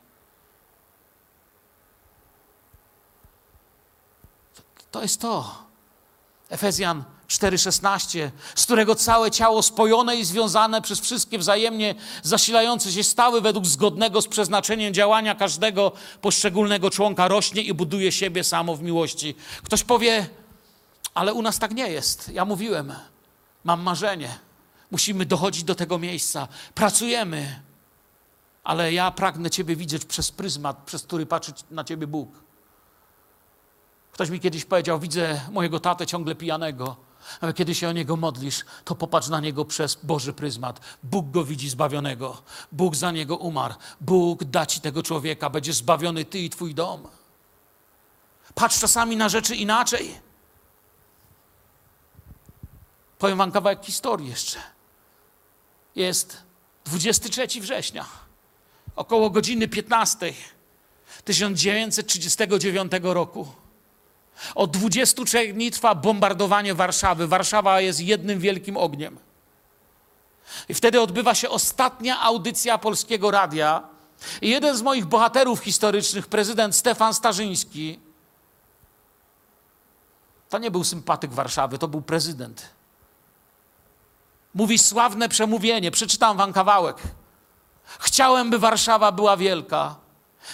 To jest to. Efezjan 4,16, z którego całe ciało spojone i związane przez wszystkie wzajemnie zasilające się stały według zgodnego z przeznaczeniem działania każdego poszczególnego członka rośnie i buduje siebie samo w miłości. Ktoś powie, ale u nas tak nie jest. Ja mówiłem, mam marzenie. Musimy dochodzić do tego miejsca. Pracujemy, ale ja pragnę Ciebie widzieć przez pryzmat, przez który patrzy na Ciebie Bóg. Ktoś mi kiedyś powiedział: Widzę mojego tatę ciągle pijanego. Ale kiedy się o niego modlisz, to popatrz na niego przez Boży pryzmat. Bóg go widzi zbawionego. Bóg za niego umarł. Bóg da ci tego człowieka. Będziesz zbawiony ty i twój dom. Patrz czasami na rzeczy inaczej. Powiem wam kawałek historii jeszcze. Jest 23 września, około godziny 15 1939 roku. Od 23 dni trwa bombardowanie Warszawy. Warszawa jest jednym wielkim ogniem. I wtedy odbywa się ostatnia audycja polskiego radia. I jeden z moich bohaterów historycznych, prezydent Stefan Starzyński, to nie był sympatyk Warszawy, to był prezydent. Mówi sławne przemówienie, przeczytam wam kawałek. Chciałem, by Warszawa była wielka.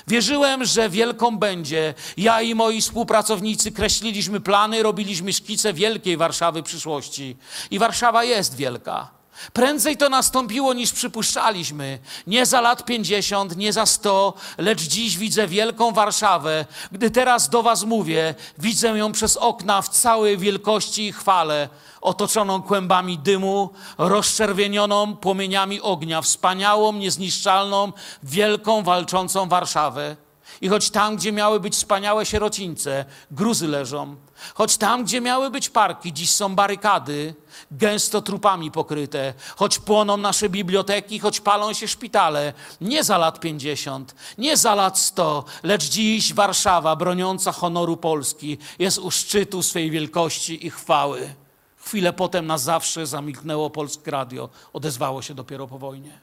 Wierzyłem, że wielką będzie. Ja i moi współpracownicy kreśliliśmy plany, robiliśmy szkice wielkiej Warszawy przyszłości. I Warszawa jest wielka. Prędzej to nastąpiło niż przypuszczaliśmy. Nie za lat 50, nie za 100, lecz dziś widzę wielką Warszawę. Gdy teraz do Was mówię, widzę ją przez okna w całej wielkości i chwale, otoczoną kłębami dymu, rozczerwienioną płomieniami ognia, wspaniałą, niezniszczalną, wielką, walczącą Warszawę. I choć tam, gdzie miały być wspaniałe sierocińce, gruzy leżą, choć tam, gdzie miały być parki, dziś są barykady, gęsto trupami pokryte, choć płoną nasze biblioteki, choć palą się szpitale, nie za lat 50, nie za lat 100, lecz dziś Warszawa, broniąca honoru Polski, jest u szczytu swej wielkości i chwały. Chwilę potem na zawsze zamilknęło Polskie Radio, odezwało się dopiero po wojnie.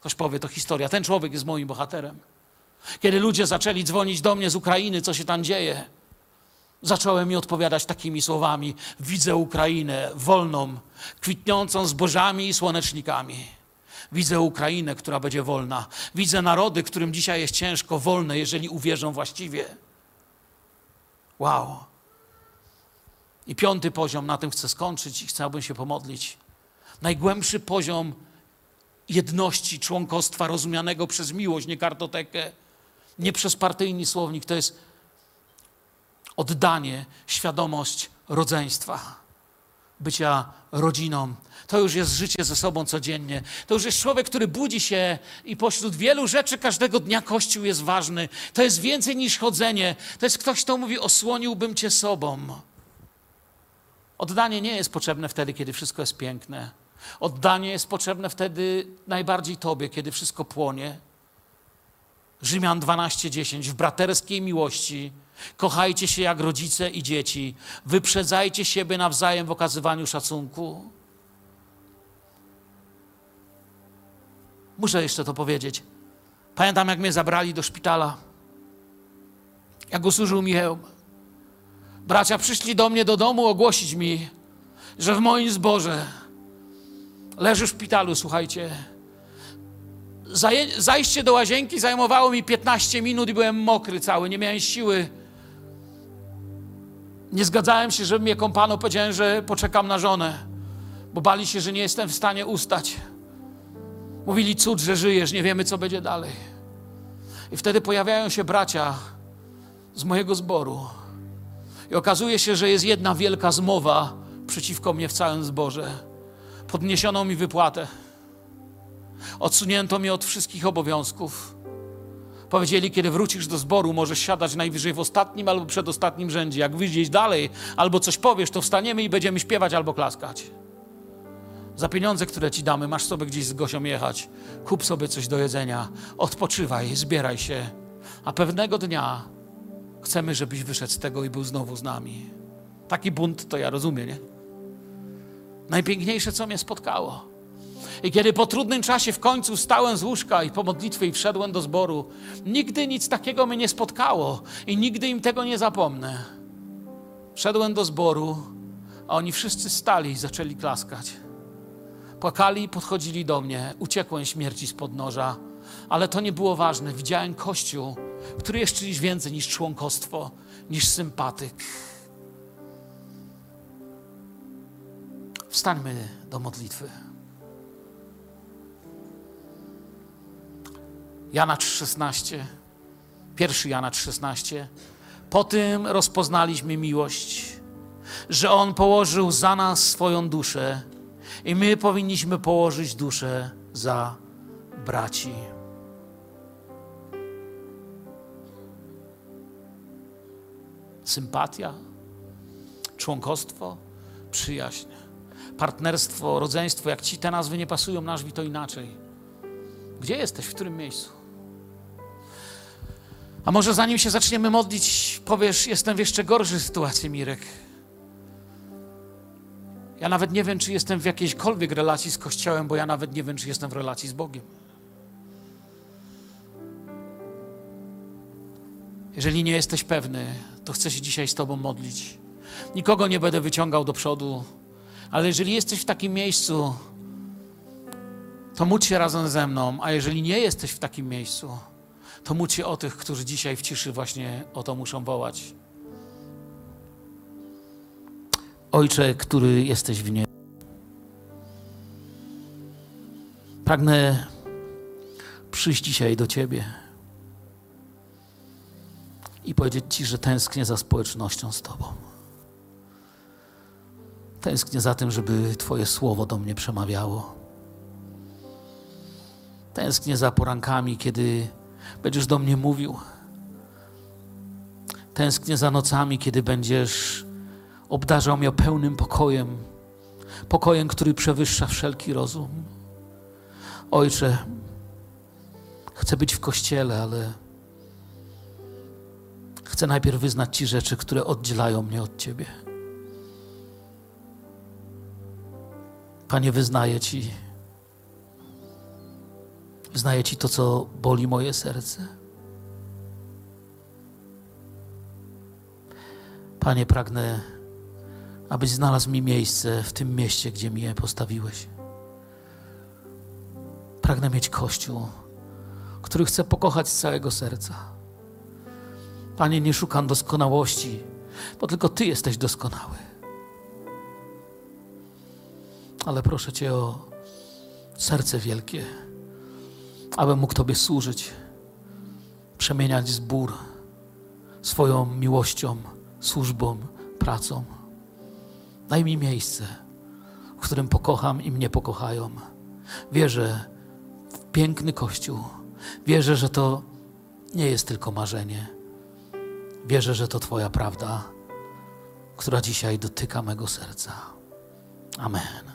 Ktoś powie, to historia. Ten człowiek jest moim bohaterem. Kiedy ludzie zaczęli dzwonić do mnie z Ukrainy, co się tam dzieje, zacząłem mi odpowiadać takimi słowami: Widzę Ukrainę wolną, kwitnącą zbożami i słonecznikami. Widzę Ukrainę, która będzie wolna. Widzę narody, którym dzisiaj jest ciężko, wolne, jeżeli uwierzą właściwie. Wow. I piąty poziom, na tym chcę skończyć i chciałbym się pomodlić. Najgłębszy poziom jedności członkostwa rozumianego przez miłość, nie kartotekę, nie przez partyjny słownik, to jest oddanie, świadomość rodzeństwa, bycia rodziną. To już jest życie ze sobą codziennie. To już jest człowiek, który budzi się i pośród wielu rzeczy każdego dnia Kościół jest ważny. To jest więcej niż chodzenie. To jest ktoś, kto mówi: Osłoniłbym cię sobą. Oddanie nie jest potrzebne wtedy, kiedy wszystko jest piękne. Oddanie jest potrzebne wtedy najbardziej Tobie, kiedy wszystko płonie. Rzymian 12:10 w braterskiej miłości kochajcie się jak rodzice i dzieci, wyprzedzajcie siebie nawzajem w okazywaniu szacunku. Muszę jeszcze to powiedzieć. Pamiętam, jak mnie zabrali do szpitala. Jak usłużył Michał. Bracia przyszli do mnie do domu ogłosić mi, że w moim zborze leży w szpitalu, słuchajcie. Zajście do łazienki zajmowało mi 15 minut i byłem mokry cały, nie miałem siły. Nie zgadzałem się, żeby mnie kąpano. Powiedziałem, że poczekam na żonę, bo bali się, że nie jestem w stanie ustać. Mówili, cud, że żyjesz, nie wiemy, co będzie dalej. I wtedy pojawiają się bracia z mojego zboru. I okazuje się, że jest jedna wielka zmowa przeciwko mnie w całym zborze. Podniesiono mi wypłatę. Odsunięto mnie od wszystkich obowiązków. Powiedzieli, kiedy wrócisz do zboru, możesz siadać najwyżej w ostatnim albo przedostatnim rzędzie. Jak wyjdziesz dalej albo coś powiesz, to wstaniemy i będziemy śpiewać albo klaskać. Za pieniądze, które ci damy, masz sobie gdzieś z Gosią jechać. Kup sobie coś do jedzenia, odpoczywaj, zbieraj się. A pewnego dnia chcemy, żebyś wyszedł z tego i był znowu z nami. Taki bunt to ja rozumiem, nie? Najpiękniejsze, co mnie spotkało. I kiedy po trudnym czasie w końcu wstałem z łóżka i po modlitwie i wszedłem do zboru, nigdy nic takiego mnie nie spotkało i nigdy im tego nie zapomnę. Wszedłem do zboru, a oni wszyscy stali i zaczęli klaskać. Płakali i podchodzili do mnie. Uciekłem śmierci spod noża, ale to nie było ważne. Widziałem Kościół, który jest czymś więcej niż członkostwo, niż sympatyk. Wstańmy do modlitwy. Jana 3,16, pierwszy Jana 3,16. Po tym rozpoznaliśmy miłość, że On położył za nas swoją duszę i my powinniśmy położyć duszę za braci. Sympatia, członkostwo, przyjaźń, partnerstwo, rodzeństwo. Jak ci te nazwy nie pasują, nazwij to inaczej. Gdzie jesteś? W którym miejscu? A może zanim się zaczniemy modlić, powiesz, jestem w jeszcze gorszej sytuacji, Mirek. Ja nawet nie wiem, czy jestem w jakiejśkolwiek relacji z Kościołem, bo ja nawet nie wiem, czy jestem w relacji z Bogiem. Jeżeli nie jesteś pewny, to chcę się dzisiaj z Tobą modlić. Nikogo nie będę wyciągał do przodu, ale jeżeli jesteś w takim miejscu, to módl się razem ze mną, a jeżeli nie jesteś w takim miejscu, to módl się o tych, którzy dzisiaj w ciszy właśnie o to muszą wołać. Ojcze, który jesteś w niebie. Pragnę przyjść dzisiaj do Ciebie i powiedzieć Ci, że tęsknię za społecznością z Tobą. Tęsknię za tym, żeby Twoje słowo do mnie przemawiało. Tęsknię za porankami, kiedy będziesz do mnie mówił. Tęsknię za nocami, kiedy będziesz obdarzał mnie pełnym pokojem, pokojem, który przewyższa wszelki rozum. Ojcze, chcę być w kościele, ale chcę najpierw wyznać Ci rzeczy, które oddzielają mnie od Ciebie. Panie, wyznaję Ci, wyznaję Ci to, co boli moje serce. Panie, pragnę, abyś znalazł mi miejsce w tym mieście, gdzie mnie postawiłeś. Pragnę mieć Kościół, który chcę pokochać z całego serca. Panie, nie szukam doskonałości, bo tylko Ty jesteś doskonały. Ale proszę Cię o serce wielkie, abym mógł Tobie służyć, przemieniać zbór swoją miłością, służbą, pracą. Daj mi miejsce, w którym pokocham i mnie pokochają. Wierzę w piękny Kościół. Wierzę, że to nie jest tylko marzenie. Wierzę, że to Twoja prawda, która dzisiaj dotyka mego serca. Amen.